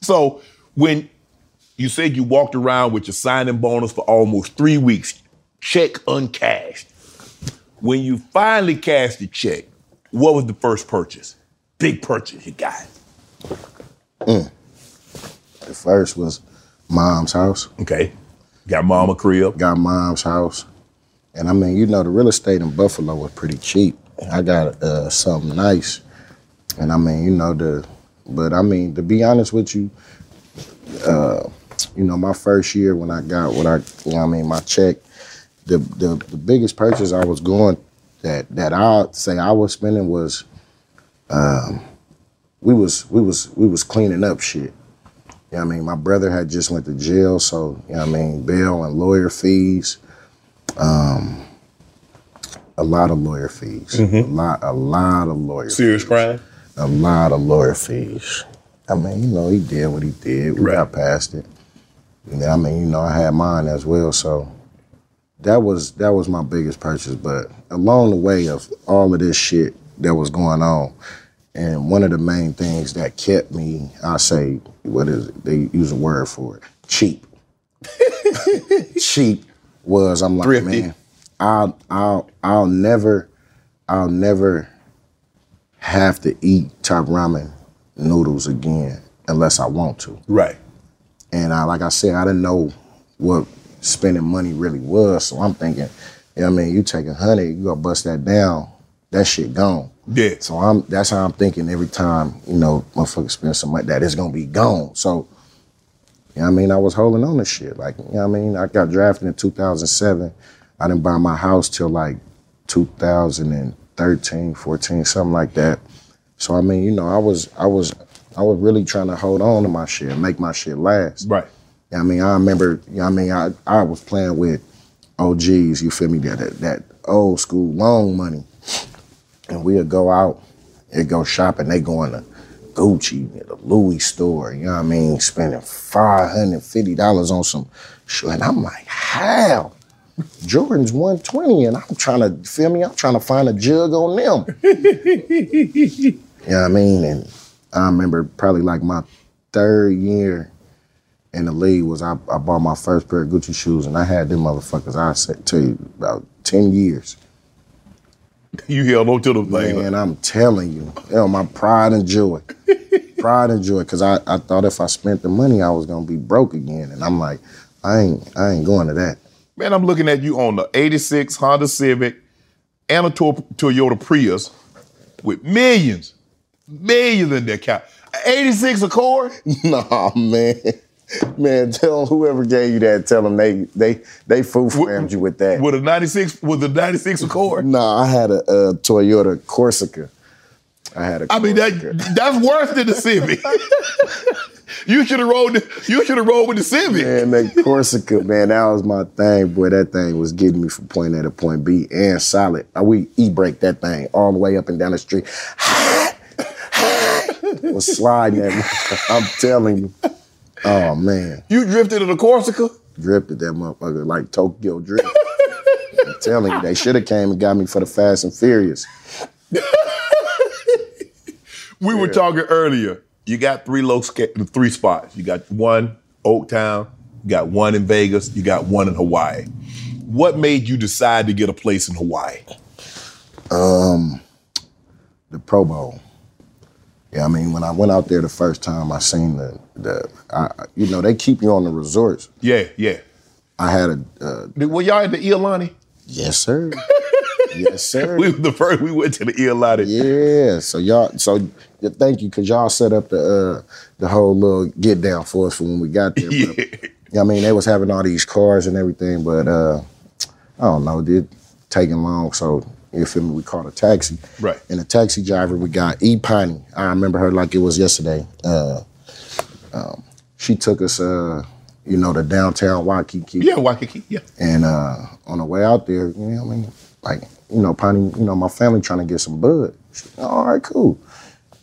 So when you said you walked around with your signing bonus for almost three weeks, check uncashed. When you finally cashed the check, what was the first purchase? Big purchase you got. Mm. The first was mom's house. Okay. Got mama crib. Got mom's house. And I mean, you know, the real estate in Buffalo was pretty cheap. I got uh, something nice. And I mean, you know, the, but I mean, to be honest with you, uh, you know, my first year when I got what I, you know I mean, my check, the, the, the biggest purchase I was going that, that I say I was spending was, um, we was, we was, we was cleaning up shit. You know what I mean? My brother had just went to jail, so, you know what I mean, bail and lawyer fees. Um, a lot of lawyer fees. A lot, a lot of lawyer Serious crime? a lot of lawyer fees. I mean, you know, he did what he did. We got past it. And I mean, you know, I had mine as well. So that was that was my biggest purchase. But along the way of all of this shit that was going on, And one of the main things that kept me, I say, what is it? They use a word for it, cheap. cheap was I'm like, Thrifty. man, I'll I'll I'll never I'll never have to eat top ramen noodles again unless I want to. Right. And I like I said, I didn't know what spending money really was. So I'm thinking, you know what I mean, you take a hundred, you go bust that down, that shit gone. Yeah. So I'm that's how I'm thinking every time, you know, motherfucker spend some money that it's gonna be gone. So you know what I mean? I was holding on to shit. Like, you know what I mean? I got drafted in 2007. I didn't buy my house till like 2013, 14, something like that. So I mean, you know, I was I was I was really trying to hold on to my shit, make my shit last. Right. Yeah, I mean, I remember, you know what I mean, I, I was playing with OGs, you feel me, that, that that old school long money. And we'll go out and go shopping. They going to Gucci, the Louis store, you know what I mean, spending $550 on some shit. And I'm like, how? Jordan's 120 and I'm trying to, feel me, I'm trying to find a jug on them. You know what I mean? And I remember probably like my third year in the league was I, I bought my first pair of Gucci shoes and I had them motherfuckers, I said tell you, about 10 years. You held on to them things. Man, I'm telling you, know, my pride and joy. pride and joy. Cause I, I thought if I spent the money I was gonna be broke again. And I'm like, I ain't I ain't going to that. Man, I'm looking at you on the 86 Honda Civic and a Toyota Prius with millions, millions in their car. 86 Accord? nah, man. Man, tell whoever gave you that, tell them they they they fool framed you with that. With a 96, with a 96 Accord? Nah, I had a, a Toyota Corsica. I had a I mean, that that's worse than the Civic. you should have rolled. You should have rolled with the Civic. Man, that Corsica, man, that was my thing. Boy, that thing was getting me from point A to point B and solid. Uh, We e-brake that thing all the way up and down the street. was sliding at me. I'm telling you. Oh man. You drifted in a Corsica? Drifted that motherfucker like Tokyo Drift. I'm telling you, they should have came and got me for the Fast and Furious. We were talking earlier. You got three low three spots. You got one Oaktown, you got one in Vegas, you got one in Hawaii. What made you decide to get a place in Hawaii? Um, the Pro Bowl. Yeah, I mean, when I went out there the first time, I seen the the, I, you know, they keep you on the resorts. Yeah, yeah. I had a, uh, Were y'all at the Ihilani? yes, sir. yes, sir. We the first. We went to the Ihilani. Yeah, so y'all, so thank you because y'all set up the uh, the whole little get down for us for when we got there. But, yeah, I mean, they was having all these cars and everything, but uh, I don't know, it did taking long. So you feel me? We called a taxi. Right. And the taxi driver we got, E Piney. I remember her like it was yesterday. Uh, um, she took us, uh, you know, to downtown Waikiki. Yeah, Waikiki. Yeah. And uh, on the way out there, you know, I mean, like, you know, Piney, you know, my family trying to get some bud. She, All right, cool.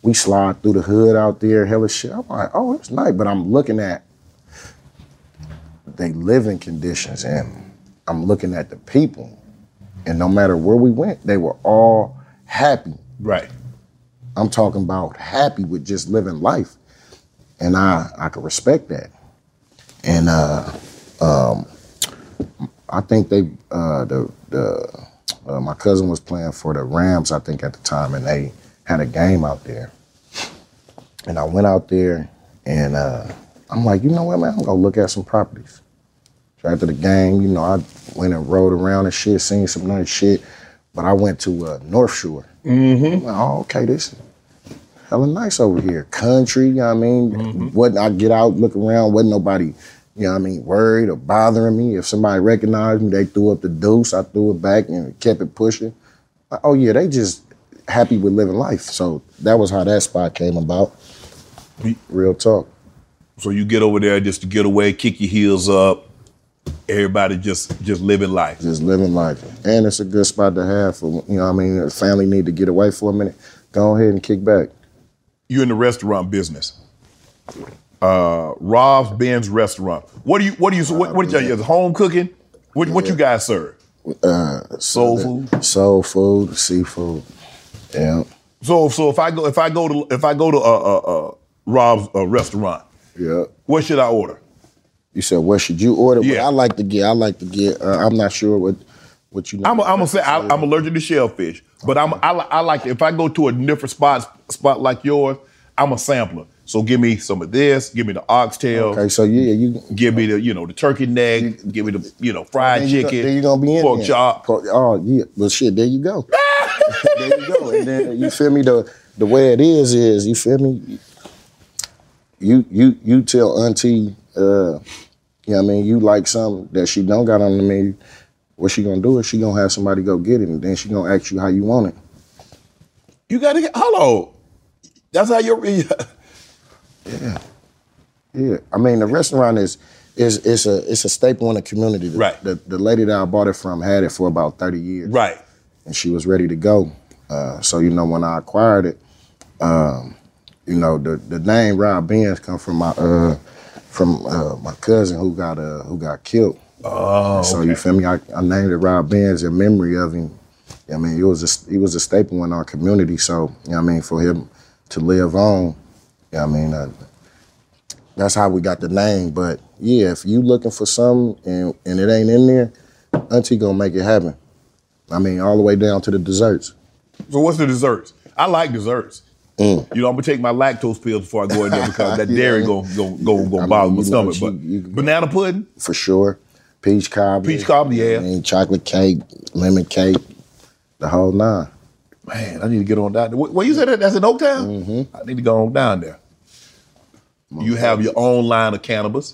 We slide through the hood out there, hella shit. I'm like, oh, it's nice, but I'm looking at they living conditions and I'm looking at the people. And no matter where we went, they were all happy. Right. I'm talking about happy with just living life. And I I could respect that. And uh um I think they uh the the uh, my cousin was playing for the Rams, I think, at the time, and they had a game out there. And I went out there and uh I'm like, you know what, man, I'm gonna look at some properties. So after the game, you know, I went and rode around and shit, seen some nice shit. But I went to uh, North Shore. Mm-hmm. oh, okay, this is hella nice over here. Country, you know what I mean? Mm-hmm. Wasn't I get out, look around, wasn't nobody, you know what I mean, worried or bothering me. If somebody recognized me, they threw up the deuce, I threw it back and kept it pushing. Oh yeah, they just happy with living life. So that was how that spot came about. Real talk. So you get over there just to get away, kick your heels up. Everybody just just living life. Just living life. And it's a good spot to have for, you know what I mean, family need to get away for a minute, go ahead and kick back. You're in the restaurant business. Uh, Rob's Ben's restaurant. What do you? What do you? What, what do you? Is home cooking? What, what you guys serve? Uh, Soul food. Soul food, seafood. Yeah. So so if I go if I go to if I go to uh uh, uh Rob's uh, restaurant, Yeah. what should I order? You said what should you order? Yeah. I like to get. I like to get. Uh, I'm not sure what what you. I'm I'm gonna say I, I'm allergic to shellfish, but I'm I, I like if I go to a different spot spot like yours, I'm a sampler. So give me some of this, give me the oxtail. Okay, so yeah, you give me the you know the turkey neck, give me the you know fried Then you go- chicken, then you gonna be in pork there. chop. Oh yeah, well shit, there you go. there you go. And then you feel me? The the way it is is you feel me? You you you tell auntie, uh, you know what I mean, you like something that she don't got on the menu. What she gonna do is she gonna have somebody go get it, and then she gonna ask you how you want it. You gotta get hello. That's how you're. Yeah, yeah. I mean, the restaurant is is it's a it's a staple in the community. The, Right. The the lady that I bought it from had it for about thirty years. Right. And she was ready to go. Uh, so you know, when I acquired it, um, you know, the the name Rob Benz come from my uh from uh, my cousin who got uh who got killed. Oh, so you feel me? I, I named it Rob Benz in memory of him. I mean, it was a, he was a staple in our community. So you know, I mean, for him to live on, you know, I mean, uh, that's how we got the name. But yeah, if you looking for something and and it ain't in there, Auntie gonna make it happen. I mean, all the way down to the desserts. So what's the desserts? I like desserts. Mm. You know, I'm gonna take my lactose pills before I go in there because that Yeah. dairy gonna go go go bother my stomach. you- But banana pudding, For sure. Peach cobbler. Peach cobbler, yeah. I mean, chocolate cake, lemon cake, the whole nine. man, I need to get on down there. Where you said that? That's in Oaktown. Mm-hmm. I need to go on down there. You have your own line of cannabis.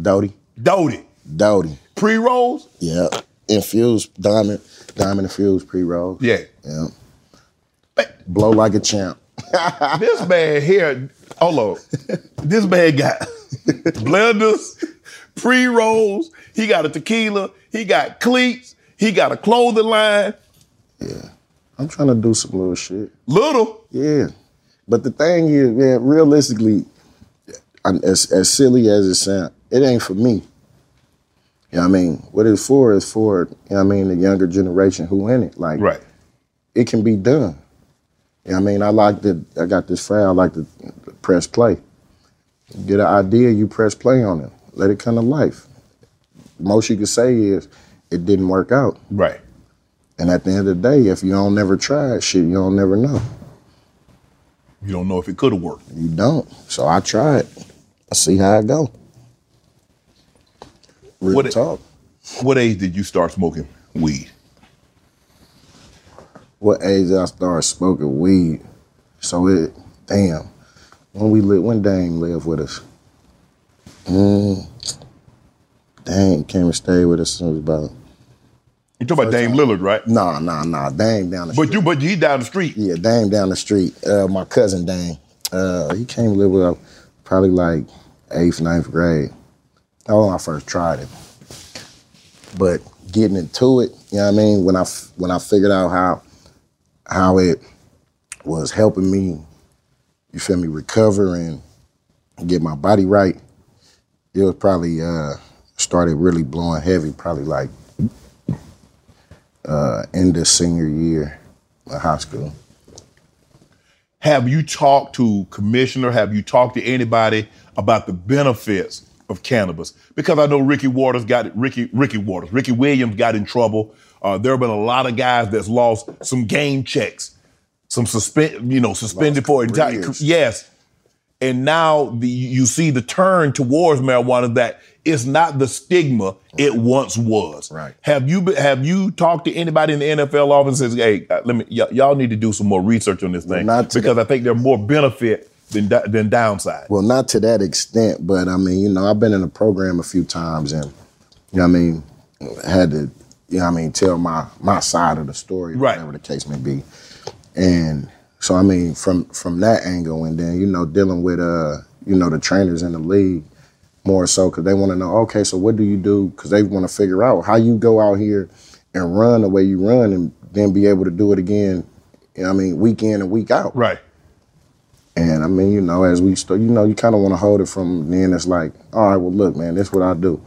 Doty. Doty. Doty. Pre rolls. Yeah. Infused diamond, diamond infused pre rolls. Yeah. Yeah. Blow like a champ. this man here, hold on. This man got blenders, pre rolls. He got a tequila. He got cleats. He got a clothing line. Yeah. I'm trying to do some little shit. Little. Yeah. But the thing is, man, realistically, I'm- as as silly as it sounds, it ain't for me. You know what I mean? What it's for is for, you know what I mean, the younger generation who in it. Like, right. it can be done. You know what I mean? I like to, I got this file, I like to press play. Get an idea, you press play on it. Let it come to life. Most you can say is, it didn't work out. Right. And at the end of the day, if you don't never try it, shit, you don't never know. You don't know if it could have worked. You don't. So I tried. I see how it go. Real What- talk. What age did you start smoking weed? What age did I start smoking weed? So it, damn. When we live, when Dame lived with us. Mm, Dame came and stayed with us since about. You talking about Dame Lillard, right? Nah, nah, nah. Dame down the But street. you, but he down the street. Yeah, Dame down the street. Uh, my cousin Dame. Uh, he came to live with us probably like eighth, ninth grade. That was when I first tried it. But getting into it, you know what I mean. When I when I figured out how how it was helping me, you feel me, recover and get my body right. It was probably uh, started really blowing heavy. Probably like uh, end of senior year of high school. Have you talked to commissioner? Have you talked to anybody about the benefits of cannabis? Because I know Ricky Watters got Ricky Ricky Watters, Ricky Williams got in trouble. Uh, there have been a lot of guys that's lost some game checks, some suspend, you know, suspended for entire yes. And now the, you see the turn towards marijuana that it's not the stigma it once was. Right. Have you been, have you talked to anybody in the NFL office and says, "Hey, uh, let me y- y'all need to do some more research on this thing not to because I think there's more benefit than than downside." Well, not to that extent, but I mean, you know, I've been in a program a few times and, you know I mean, had to, you know I mean, tell my my side of the story, Right. whatever the case may be. And so, I mean, from from that angle, and then, you know, dealing with, uh, you know, the trainers in the league more so because they want to know, okay, so what do you do? Because they want to figure out how you go out here and run the way you run and then be able to do it again, you know I mean, week in and week out. Right. And I mean, you know, as we start, you know, you kind of want to hold it from then. It's like, all right, well, look, man, this is what I do.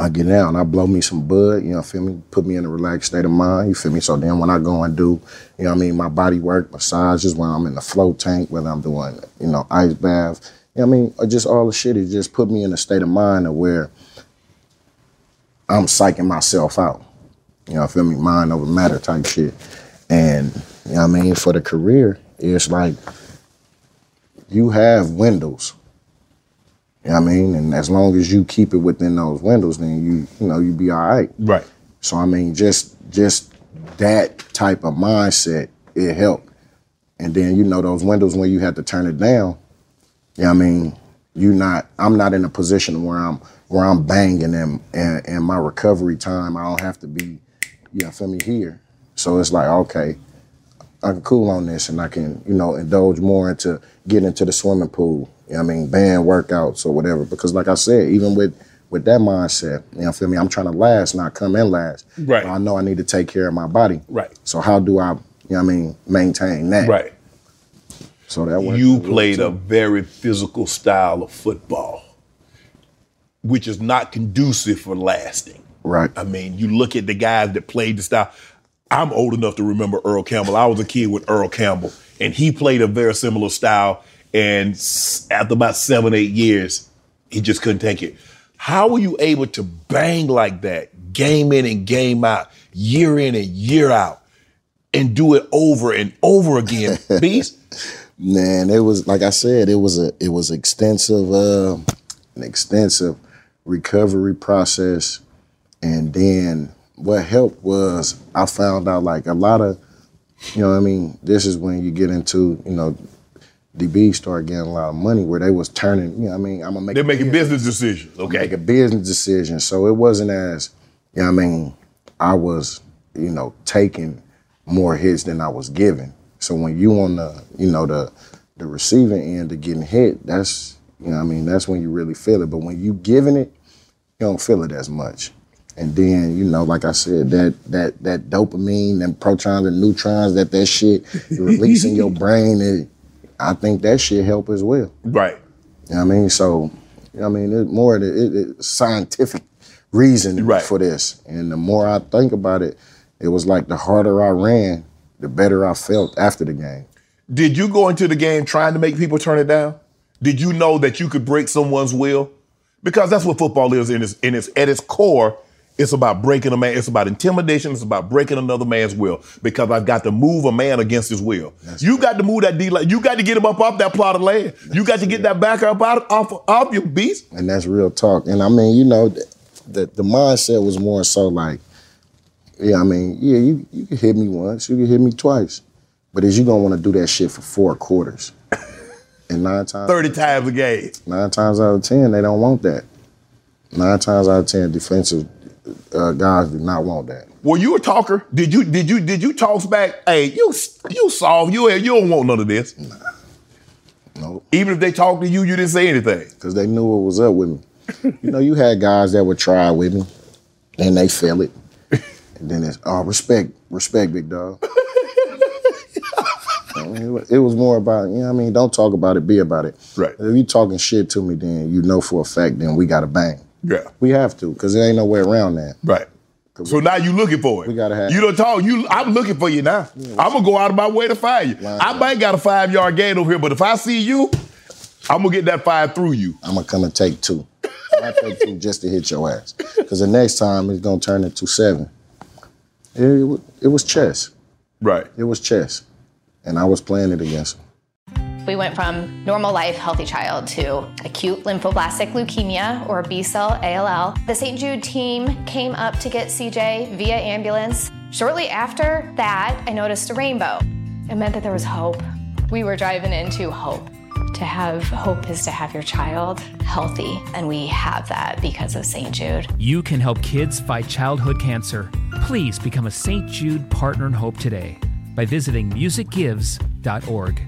I get down, I blow me some bud, you know, feel me? Put me in a relaxed state of mind, you feel me? So then when I go and do, you know what I mean, my body work, massages, when I'm in the float tank, whether I'm doing, you know, ice bath, you know what I mean? Just all the shit, it just put me in a state of mind of where I'm psyching myself out. You know, feel me? Mind over matter type shit. And, you know what I mean? For the career, it's like you have windows. You know what I mean? And as long as you keep it within those windows, then you, you know, you be all right. Right. So I mean, just just that type of mindset, it helped. And then, you know, those windows when you had to turn it down, you know I mean? You not I'm not in a position where I'm where I'm banging and and, and my recovery time, I don't have to be, you know, feel me here. So it's like, okay, I can cool on this and I can, you know, indulge more into get into the swimming pool. You know what I mean? Band workouts or whatever. Because like I said, even with with that mindset, you know, feel me? I'm trying to last, not come in last. Right. I know I need to take care of my body. Right. So how do I, you know what I mean, maintain that? Right. So that You played a very physical style of football, which is not conducive for lasting. Right. I mean, you look at the guys that played the style. I'm old enough to remember Earl Campbell. I was a kid with Earl Campbell, and he played a very similar style. And after about seven, eight years, he just couldn't take it. How were you able to bang like that, game in and game out, year in and year out, and do it over and over again? Beast? Man, it was like I said, it was a it was extensive uh an extensive recovery process. And then what helped was I found out like a lot of you know I mean, this is when you get into, you know, DB started getting a lot of money where they was turning, you know I mean, I'm gonna make They're a making business. business decisions. Okay. make a business decision. So it wasn't as, you know I mean, I was, you know, taking more hits than I was giving. So when you on the, you know, the the receiving end of getting hit, that's, you know I mean, that's when you really feel it. But when you giving it, you don't feel it as much. And then, you know, like I said, that that that dopamine and protons and neutrons that that shit release in your brain, it, I think that shit help as well. Right. You know what I mean? So, you know what I mean? It's more of the it, it, scientific reason Right. for this. And the more I think about it, it was like the harder I ran, the better I felt after the game. Did you go into the game trying to make people turn it down? Did you know that you could break someone's will? Because that's what football is in its, in its at its core. It's about breaking a man. It's about intimidation. It's about breaking another man's will. Because I've got to move a man against his will. you got to move that D line. You got to get him up off that plot of land. You got to get that back up out off off your beast. And that's real talk. And I mean, you know, the, the mindset was more so like, yeah, I mean, yeah, you, you can hit me once, you can hit me twice. But is you gonna wanna do that shit for four quarters? And nine times Thirty times a game. Nine times out of ten, they don't want that. Nine times out of ten, defensive uh, guys do not want that. Were you a talker? Did you did you did you toss back? Hey, you you soft. You you don't want none of this. No. Even if they talked to you, you didn't say anything. Because they knew what was up with me. you know, you had guys that would try with me, and they feel it. And then it's, oh, respect, respect, big dog. I mean, it wa- it was more about, you know what I mean? Don't talk about it, be about it. Right. If you talking shit to me, then you know for a fact, then we got to bang. Yeah. We have to, because there ain't no way around that. Right. So now you looking for it. We gotta have- You don't talk. You. I'm looking for you now. I'm gonna go out of my way to find you. I might got a five yard gain over here, but if I see you, I'm gonna get that five through you. I'm gonna come and take two. I take two just to hit your ass. Because the next time it's gonna turn into seven. It, it, was chess. Right. It was chess. And I was playing it against him. We went from normal life, healthy child to acute lymphoblastic leukemia or B cell ALL. The St. Jude team came up to get CJ via ambulance. Shortly after that, I noticed a rainbow. It meant that there was hope. We were driving into hope. To have hope is to have your child healthy, and we have that because of St. Jude. You can help kids fight childhood cancer. Please become a St. Jude Partner in Hope today by visiting musicgives.org.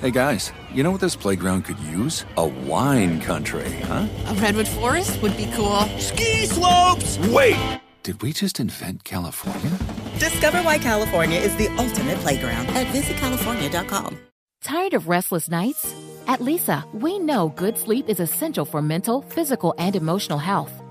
Hey guys, you know what this playground could use? A wine country, huh? A redwood forest would be cool. Ski slopes! Wait! Did we just invent California? Discover why California is the ultimate playground at visitcalifornia.com. Tired of restless nights? At Leesa, we know good sleep is essential for mental, physical, and emotional health.